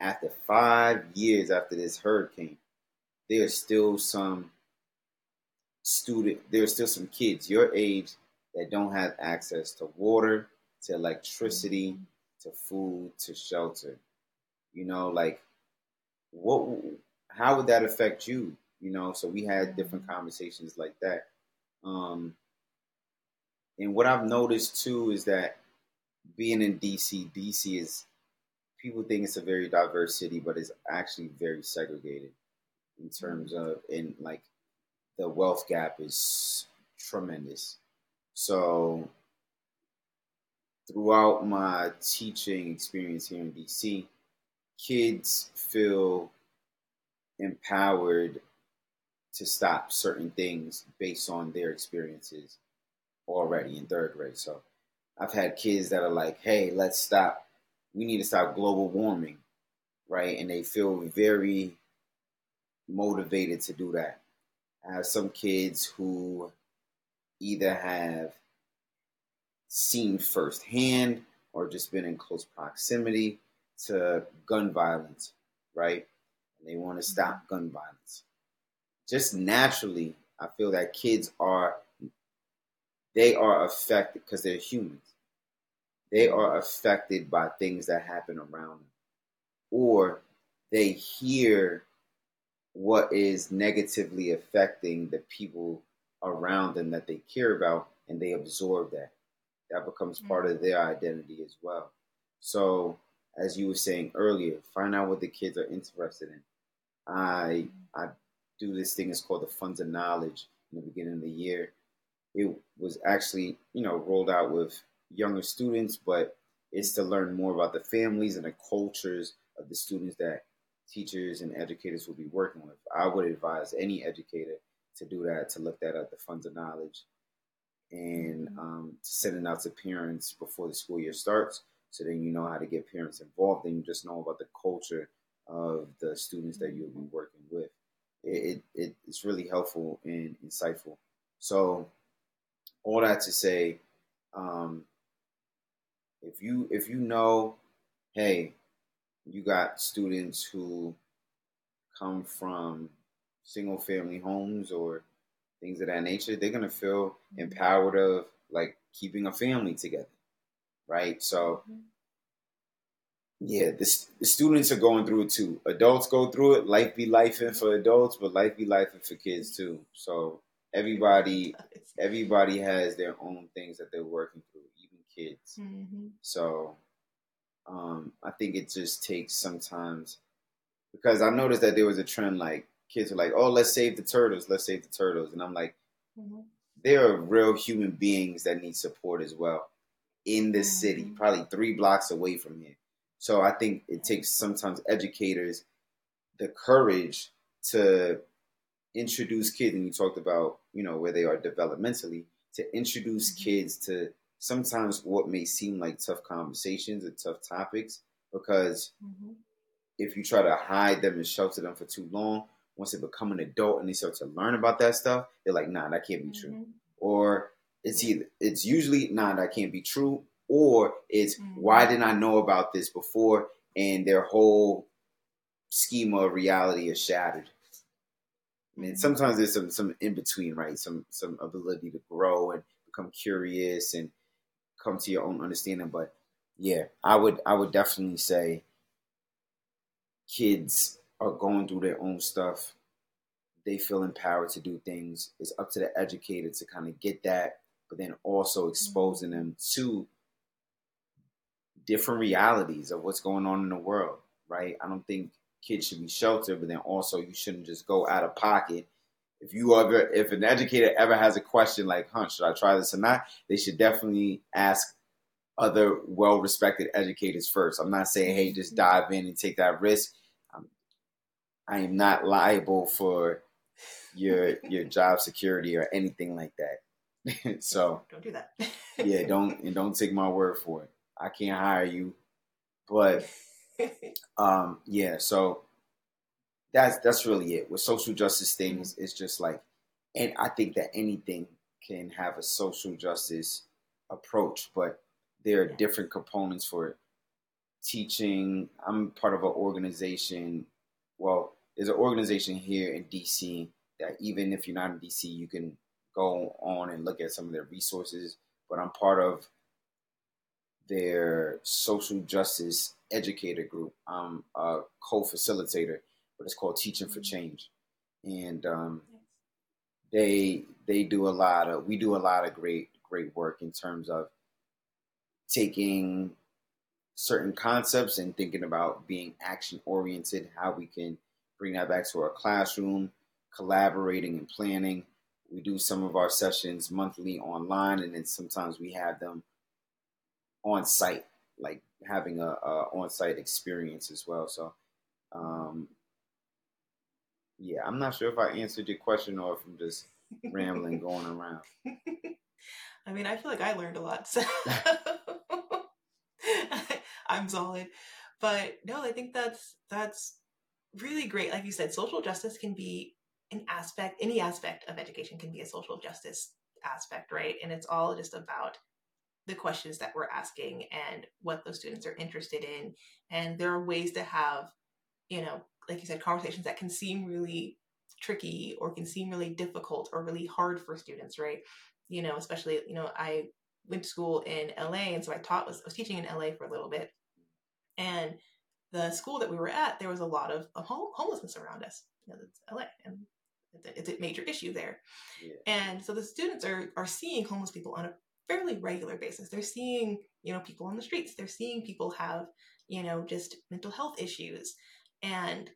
after five years after this hurricane there's still some student there's still some kids your age that don't have access to water to electricity to food to shelter. You know like what how would that affect you? You know so we had different conversations like that. Um and what i've noticed too is that being in DC, DC is people think it's a very diverse city, but it's actually very segregated in terms of in like the wealth gap is tremendous. So throughout my teaching experience here in DC, kids feel empowered to stop certain things based on their experiences already in third grade. So I've had kids that are like, hey, let's stop. We need to stop global warming, right? And they feel very motivated to do that. I have some kids who either have seen firsthand or just been in close proximity to gun violence, right? And they want to stop gun violence. just naturally, I feel that kids are they are affected because they're humans. They are affected by things that happen around them, or they hear what is negatively affecting the people around them that they care about, and they absorb that. That becomes mm-hmm. part of their identity as well. So, as you were saying earlier, find out what the kids are interested in. I I do this thing. It's called the Funds of Knowledge. In the beginning of the year, it was actually you know rolled out with younger students, but it's to learn more about the families and the cultures of the students that teachers and educators will be working with. I would advise any educator to do that, to look that up, the funds of knowledge, and mm-hmm. um, to send it out to parents before the school year starts. So then you know how to get parents involved, and you just know about the culture of the students that you'll be working with. It, it it's really helpful and insightful. So all that to say, um, if you if you know, hey, you got students who come from single family homes or things of that nature, they're gonna feel empowered of like keeping a family together, right? So, mm-hmm. yeah, the, the students are going through it too. Adults go through it. Life be life for adults, but life be life for kids too. So everybody, everybody has their own things that they're working through, even kids. Mm-hmm. So um, I think it just takes sometimes because I noticed that there was a trend like kids are like, "Oh, let's save the turtles, let's save the turtles," and I'm like, mm-hmm. there are real human beings that need support as well in this mm-hmm. city, probably three blocks away from here. So I think it takes sometimes educators the courage to introduce kids, and you talked about you know where they are developmentally to introduce mm-hmm. kids to sometimes what may seem like tough conversations and tough topics because mm-hmm. if you try to hide them and shelter them for too long, once they become an adult and they start to learn about that stuff, they're like, nah, that can't be mm-hmm. true. Or it's either it's usually nah, that can't be true, or it's mm-hmm. why didn't I know about this before? And their whole schema of reality is shattered. And mm-hmm. sometimes there's some some in between, right? Some some ability to grow and become curious and come to your own understanding. But yeah, I would I would definitely say kids are going through their own stuff. They feel empowered to do things. It's up to the educator to kind of get that, but then also exposing them to different realities of what's going on in the world, right? I don't think kids should be sheltered, but then also you shouldn't just go out of pocket. If you ever if an educator ever has a question like huh should i try this or not? they should definitely ask other well-respected educators first. I'm not saying hey just dive in and take that risk. I'm, i am not liable for your your job security or anything like that. So don't do that. yeah don't and don't take my word for it. I can't hire you but um yeah so that's that's really it with social justice things. It's just like, and I think that anything can have a social justice approach, but there are different components for it. Teaching. I'm part of an organization. Well, there's an organization here in DC that even if you're not in DC, you can go on and look at some of their resources. But I'm part of their social justice educator group. I'm a co-facilitator but it's called Teaching for Change, and um, they they do a lot of we do a lot of great great work in terms of taking certain concepts and thinking about being action oriented, how we can bring that back to our classroom, collaborating and planning. We do some of our sessions monthly online, and then sometimes we have them on site, like having a, a on site experience as well. So um, yeah, I'm not sure if I answered your question or if I'm just rambling, going around. I mean, I feel like I learned a lot. So I'm solid. But no, I think that's that's really great. Like you said, social justice can be an aspect, any aspect of education can be a social justice aspect, right? And it's all just about the questions that we're asking and what those students are interested in. And there are ways to have, you know, like you said, conversations that can seem really tricky or can seem really difficult or really hard for students, right? You know, especially, you know, I went to school in LA and so I taught was, was teaching in LA for a little bit. And the school that we were at, there was a lot of, of home, homelessness around us. You know, it's LA and it's a, it's a major issue there. Yeah. And so the students are are seeing homeless people on a fairly regular basis. They're seeing, you know, people on the streets. They're seeing people have, you know, just mental health issues. And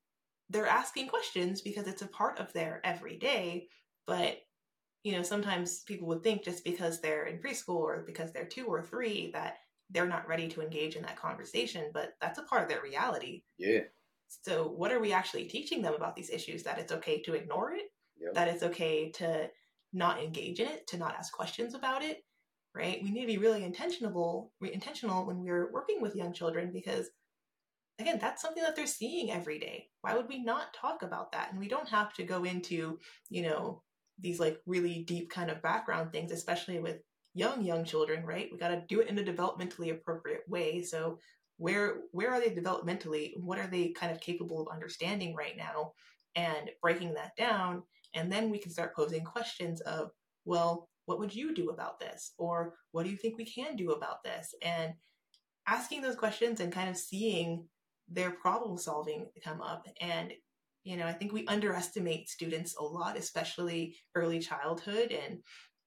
they're asking questions because it's a part of their everyday. But, you know, sometimes people would think just because they're in preschool or because they're two or three that they're not ready to engage in that conversation, but that's a part of their reality. Yeah. So, what are we actually teaching them about these issues? That it's okay to ignore it, yep. that it's okay to not engage in it, to not ask questions about it, right? We need to be really intentional, intentional when we're working with young children because, again, that's something that they're seeing every day. Why would we not talk about that? And we don't have to go into, you know, these like really deep kind of background things, especially with young young children right we got to do it in a developmentally appropriate way so where where are they developmentally what are they kind of capable of understanding right now and breaking that down and then we can start posing questions of well what would you do about this or what do you think we can do about this and asking those questions and kind of seeing their problem solving come up and you know i think we underestimate students a lot especially early childhood and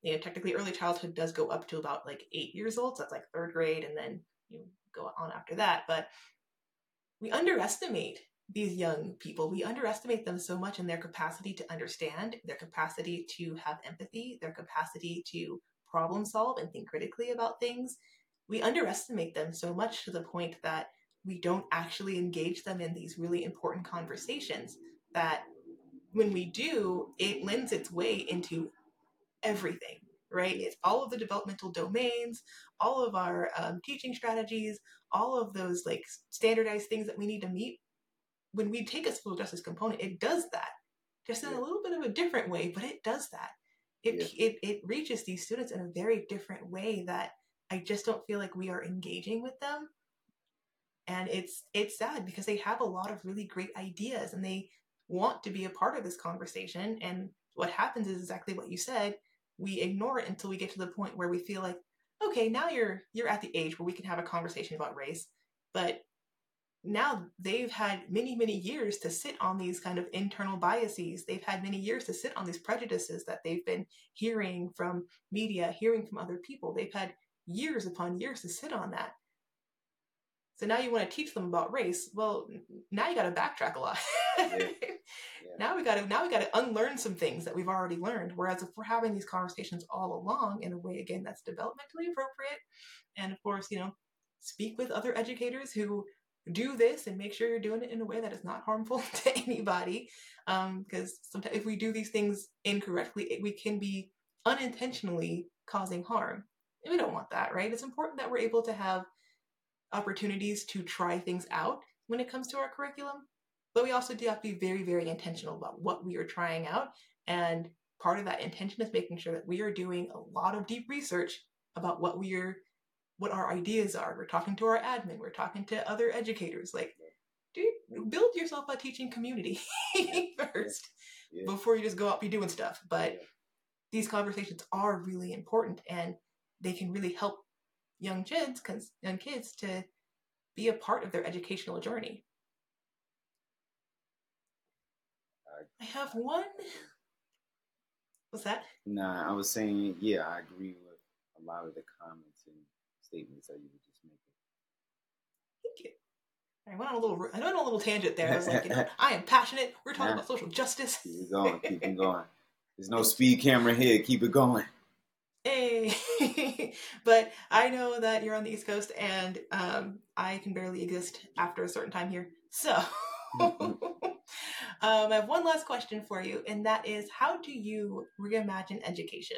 you know, technically early childhood does go up to about like eight years old. So that's like third grade and then you go on after that. But we underestimate these young people. We underestimate them so much in their capacity to understand, their capacity to have empathy, their capacity to problem solve and think critically about things. We underestimate them so much to the point that we don't actually engage them in these really important conversations that when we do, it lends its way into everything, right? It's all of the developmental domains, all of our um, teaching strategies, all of those like standardized things that we need to meet. When we take a social justice component, it does that just in a little bit of a different way, but it does that. It, yeah. it, it reaches these students in a very different way that I just don't feel like we are engaging with them. And it's it's sad because they have a lot of really great ideas and they want to be a part of this conversation. And what happens is exactly what you said we ignore it until we get to the point where we feel like okay now you're you're at the age where we can have a conversation about race but now they've had many many years to sit on these kind of internal biases. They've had many years to sit on these prejudices that they've been hearing from media hearing from other people. They've had years upon years to sit on that. So now you want to teach them about race. Well now you got to backtrack a lot. Yeah. Now we got to now we got to unlearn some things that we've already learned. Whereas if we're having these conversations all along in a way again that's developmentally appropriate, and of course you know speak with other educators who do this and make sure you're doing it in a way that is not harmful to anybody. Because um, sometimes if we do these things incorrectly, we can be unintentionally causing harm. And we don't want that, right? It's important that we're able to have opportunities to try things out when it comes to our curriculum but we also do have to be very, very intentional about what we are trying out. And part of that intention is making sure that we are doing a lot of deep research about what we are, what our ideas are. We're talking to our admin, we're talking to other educators. Like, do build yourself a teaching community first yeah. before you just go out be doing stuff. But yeah. these conversations are really important and they can really help young kids, because young kids to be a part of their educational journey. I have one. What's that? Nah, I was saying, yeah, I agree with a lot of the comments statements that you were just making. Thank you. I went on a little, I went on a little tangent there. I was like, you know, I am passionate. We're talking nah. about social justice. Keep it going. Keep it going. There's no speed camera here. Keep it going. Hey, but I know that you're on the East Coast, and um, I can barely exist after a certain time here. So. Um, I have one last question for you, and that is how do you reimagine education?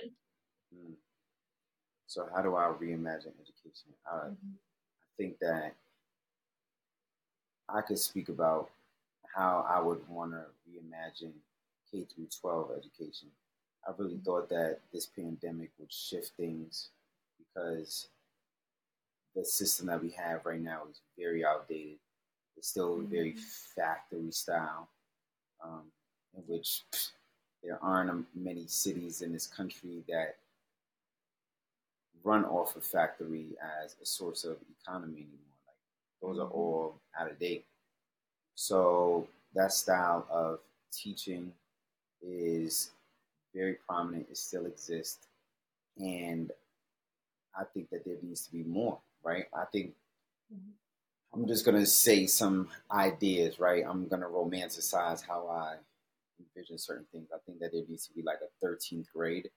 Hmm. So, how do I reimagine education? Uh, mm-hmm. I think that I could speak about how I would want to reimagine K through 12 education. I really mm-hmm. thought that this pandemic would shift things because the system that we have right now is very outdated. It's still mm-hmm. very factory style. Um, in which there aren't many cities in this country that run off a factory as a source of economy anymore. Like those are mm-hmm. all out of date. So that style of teaching is very prominent. It still exists, and I think that there needs to be more. Right? I think mm-hmm. I'm just gonna say some ideas. Right? I'm gonna romanticize how I envision certain things. I think that there needs to be like a 13th grade.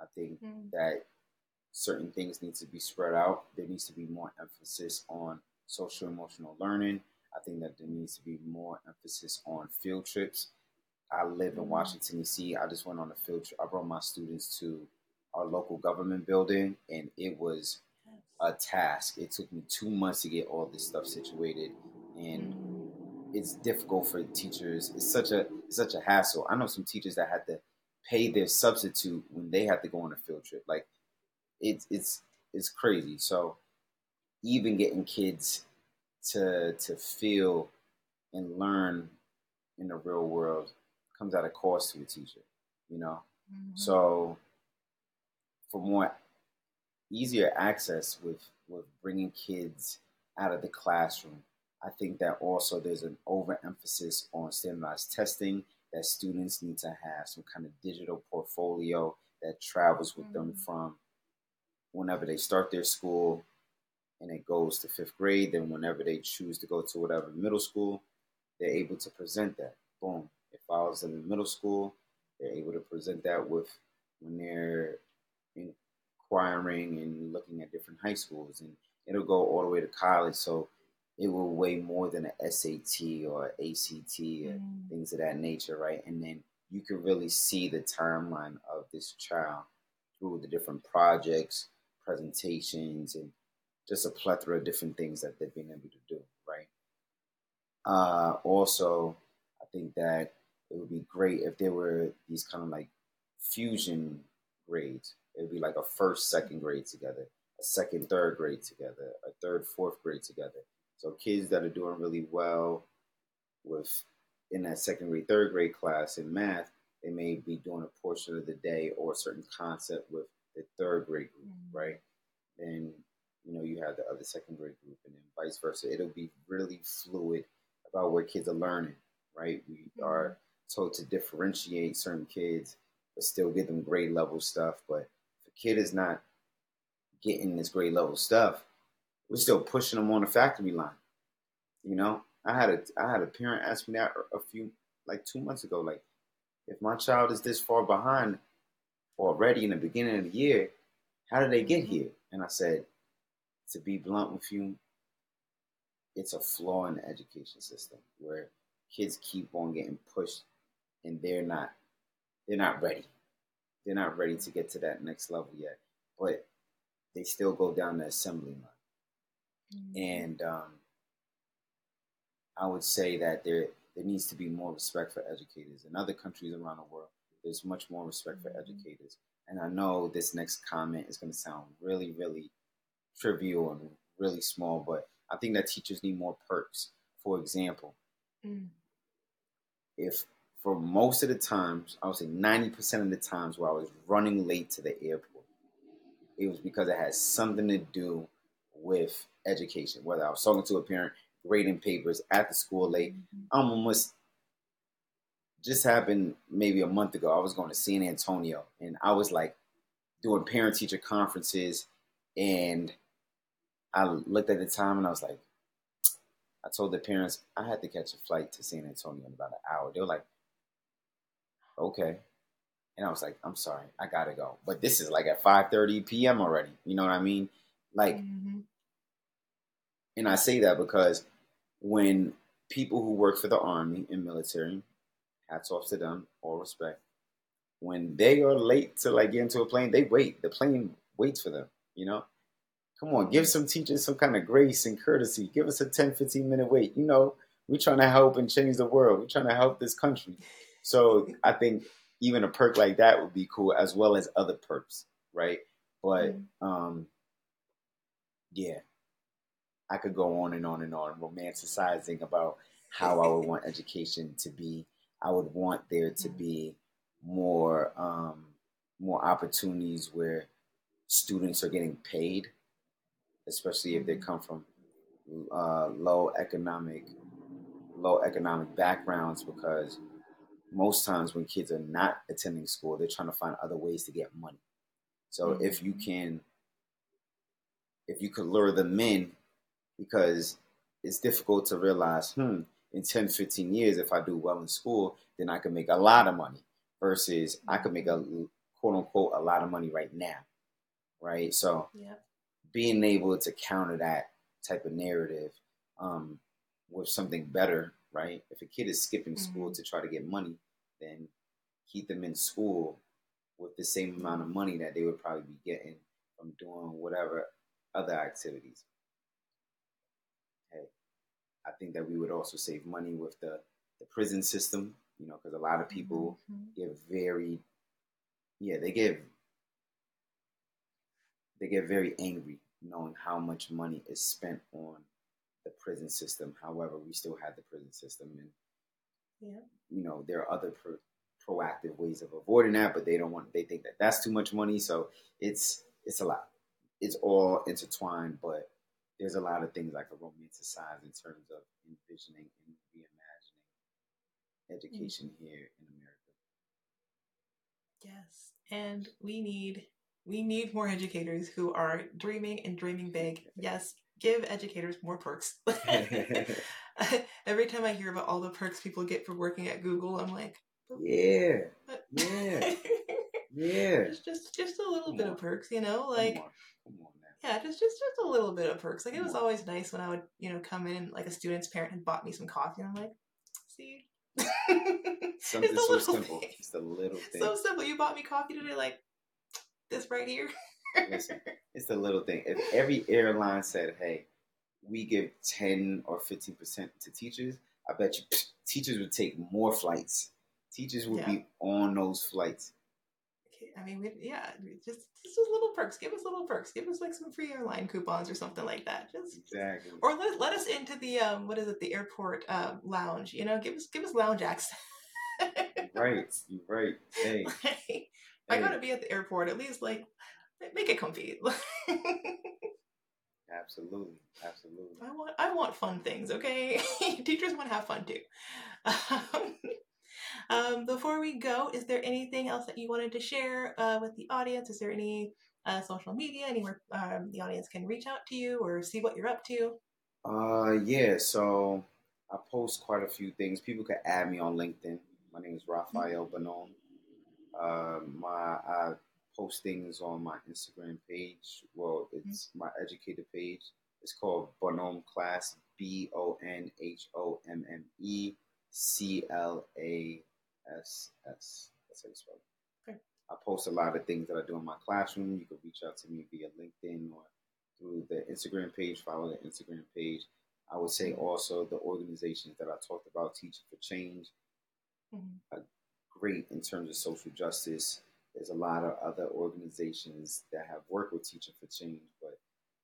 I think mm. that certain things need to be spread out. There needs to be more emphasis on social emotional learning. I think that there needs to be more emphasis on field trips. I live in mm. Washington, D.C. I just went on a field trip. I brought my students to our local government building, and it was a task. It took me two months to get all this stuff situated, and it's difficult for teachers. It's such a it's such a hassle. I know some teachers that had to pay their substitute when they had to go on a field trip. Like it's it's it's crazy. So even getting kids to to feel and learn in the real world comes at a cost to a teacher, you know. Mm-hmm. So for more easier access with with bringing kids out of the classroom I think that also there's an overemphasis on standardized testing that students need to have some kind of digital portfolio that travels with mm-hmm. them from whenever they start their school and it goes to fifth grade. Then whenever they choose to go to whatever middle school, they're able to present that. Boom. If I was in middle school, they're able to present that with when they're inquiring and looking at different high schools and it'll go all the way to college. So it will weigh more than an SAT or ACT and mm. things of that nature, right? And then you can really see the timeline of this child through the different projects, presentations, and just a plethora of different things that they've been able to do, right? Uh, also, I think that it would be great if there were these kind of like fusion grades. It would be like a first, second grade together, a second, third grade together, a third, fourth grade together so kids that are doing really well with in that second grade, third grade class in math, they may be doing a portion of the day or a certain concept with the third grade group, mm-hmm. right? Then you know you have the other second grade group, and then vice versa. It'll be really fluid about where kids are learning, right? We mm-hmm. are told to differentiate certain kids, but still give them grade level stuff. But if a kid is not getting this grade level stuff, we're still pushing them on the factory line. You know, I had a I had a parent ask me that a few like two months ago. Like, if my child is this far behind already in the beginning of the year, how did they get mm-hmm. here? And I said, to be blunt with you, it's a flaw in the education system where kids keep on getting pushed and they're not they're not ready. They're not ready to get to that next level yet. But they still go down the assembly line. Mm-hmm. And um, I would say that there there needs to be more respect for educators. In other countries around the world, there's much more respect mm-hmm. for educators. And I know this next comment is going to sound really, really trivial and really small, but I think that teachers need more perks. For example, mm. if for most of the times, I would say 90% of the times where I was running late to the airport, it was because it had something to do with education, whether I was talking to a parent, grading papers at the school late. Mm-hmm. Um, almost just happened maybe a month ago. I was going to San Antonio and I was like doing parent teacher conferences and I looked at the time and I was like, I told the parents I had to catch a flight to San Antonio in about an hour. They were like, okay. And I was like, I'm sorry, I gotta go. But this is like at 5:30 p.m. already. You know what I mean? Like mm-hmm. And I say that because when people who work for the army and military, hats off to them, all respect, when they are late to like get into a plane, they wait. The plane waits for them, you know? Come on, give some teachers some kind of grace and courtesy. Give us a 10, 15 minute wait. You know, we're trying to help and change the world. We're trying to help this country. So I think even a perk like that would be cool, as well as other perks, right? But mm-hmm. um, yeah, I could go on and on and on romanticizing about how I would want education to be. I would want there to Mhm. be more um, more opportunities where students are getting paid, especially if they Mhm. come from uh, low economic low economic backgrounds because most times when kids are not attending school, they're trying to find other ways to get money. So if you can, if you could lure them in, because it's difficult to realize, hmm, in 10, 15 years, if I do well in school, then I can make a lot of money versus I could make a quote unquote a lot of money right now. Right. So Yeah. being able to counter that type of narrative um, with something better, right? If a kid is skipping school Mhm. to try to get money, then keep them in school with the same amount of money that they would probably be getting from doing whatever other activities. I think that we would also save money with the, the prison system, you know, because a lot of people Mhm. get very, yeah, they get they get very angry knowing how much money is spent on the prison system. However, we still have the prison system, and Yeah. you know there are other pro- proactive ways of avoiding that, but they don't want. They think that that's too much money, so it's it's a lot. It's all intertwined, but there's a lot of things I could romanticize in terms of envisioning and reimagining education mm-hmm. here in America. Yes. And we need we need more educators who are dreaming and dreaming big. Yes, give educators more perks. Every time I hear about all the perks people get for working at Google, I'm like, yeah, yeah, yeah. just just a little Come bit on. of perks, you know, Come like on, come on. Yeah, just just just a little bit of perks. Like it was always nice when I would, you know, come in and like a student's parent had bought me some coffee and I'm like, see. Something It's a so little simple. thing. It's the little thing. So simple. You bought me coffee today, like this right here. Listen, it's the little thing. If every airline said, "Hey, we give ten or fifteen percent to teachers," I bet you teachers would take more flights. Teachers would Yeah. be on those flights. I mean, we, yeah, just just little perks. Give us little perks. Give us like some free airline coupons or something like that. Just Exactly. or let, let us into the um what is it the airport um lounge. You know, give us give us lounge access. Right. Right. Hey, Like, I gotta be at the airport at least. Like, make it comfy. Absolutely. Absolutely. I want I want fun things, okay? Teachers want to have fun too. Um, um, before we go, is there anything else that you wanted to share uh, with the audience? Is there any uh, social media, anywhere um, the audience can reach out to you or see what you're up to? Uh, yeah. So I post quite a few things. People can add me on LinkedIn. My name is Raphael Bonhomme. Uh, my I post things on my Instagram page. Well, it's my educator page. It's called Bonhomme Class. B O N H O M M E C L A S S. That's how you spell it. Okay. I post a lot of things that I do in my classroom. You can reach out to me via LinkedIn or through the Instagram page. Follow the Instagram page. I would say also the organizations that I talked about, Teaching for Change, Mhm. great in terms of social justice. There's a lot of other organizations that have worked with Teaching for Change, but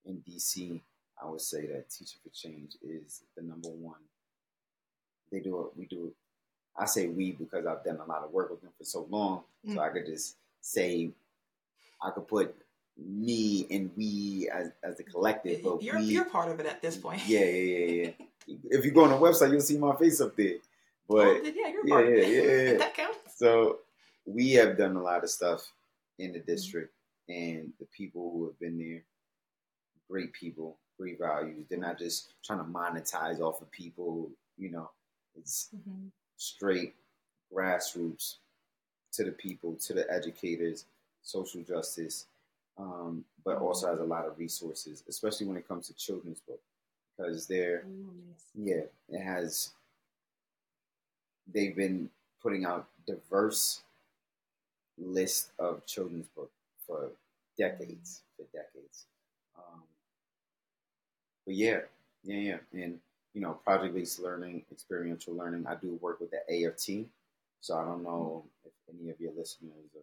in DC, I would say that Teaching for Change is the number one. They do it. We do it. I say we because I've done a lot of work with them for so long, so mm. I could just say I could put me and we as as the collective, but You're we, you're part of it at this point. yeah, yeah, yeah, yeah. if you go on the website, you'll see my face up there. But oh, then, yeah, you're yeah, part of it. yeah, yeah. that counts. so we have done a lot of stuff in the district, and the people who have been there, great people, great values. They're not just trying to monetize off of people. You know, it's Mhm. straight grassroots to the people, to the educators, social justice, um, but also has a lot of resources, especially when it comes to children's book, because they're nice. yeah, it has. They've been putting out diverse list of children's book for decades, for decades. Um, but yeah, yeah, yeah, and you know, project-based learning, experiential learning. I do work with the AFT, so I don't know if any of your listeners are.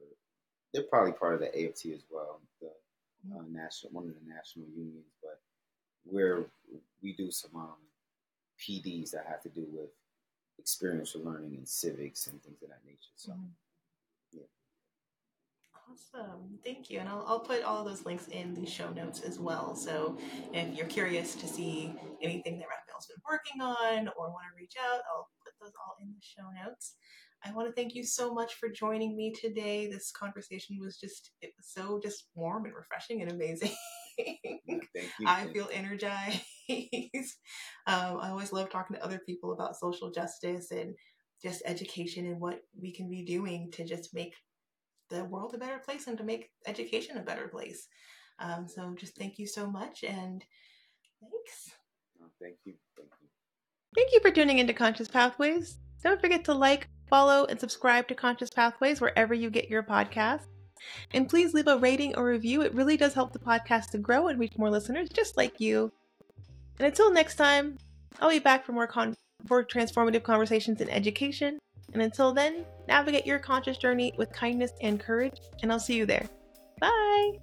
They're probably part of the AFT as well, the uh, national, one of the national unions, but we're we do some um, PDs that have to do with experiential learning and civics and things of that nature. So. Mm-hmm. Awesome. Thank you. And I'll, I'll put all those links in the show notes as well. So if you're curious to see anything that Raphael's been working on or want to reach out, I'll put those all in the show notes. I want to thank you so much for joining me today. This conversation was just, it was so just warm and refreshing and amazing. Thank you. I feel energized. um, I always love talking to other people about social justice and just education and what we can be doing to just make the world a better place and to make education a better place. Um, so just thank you so much and thanks. Oh, thank you. Thank you. Thank you for tuning into Conscious Pathways. Don't forget to like, follow, and subscribe to Conscious Pathways wherever you get your podcasts. And please leave a rating or review. It really does help the podcast to grow and reach more listeners just like you. And until next time, I'll be back for more con- for transformative conversations in education. And until then, navigate your conscious journey with kindness and courage, and I'll see you there. Bye!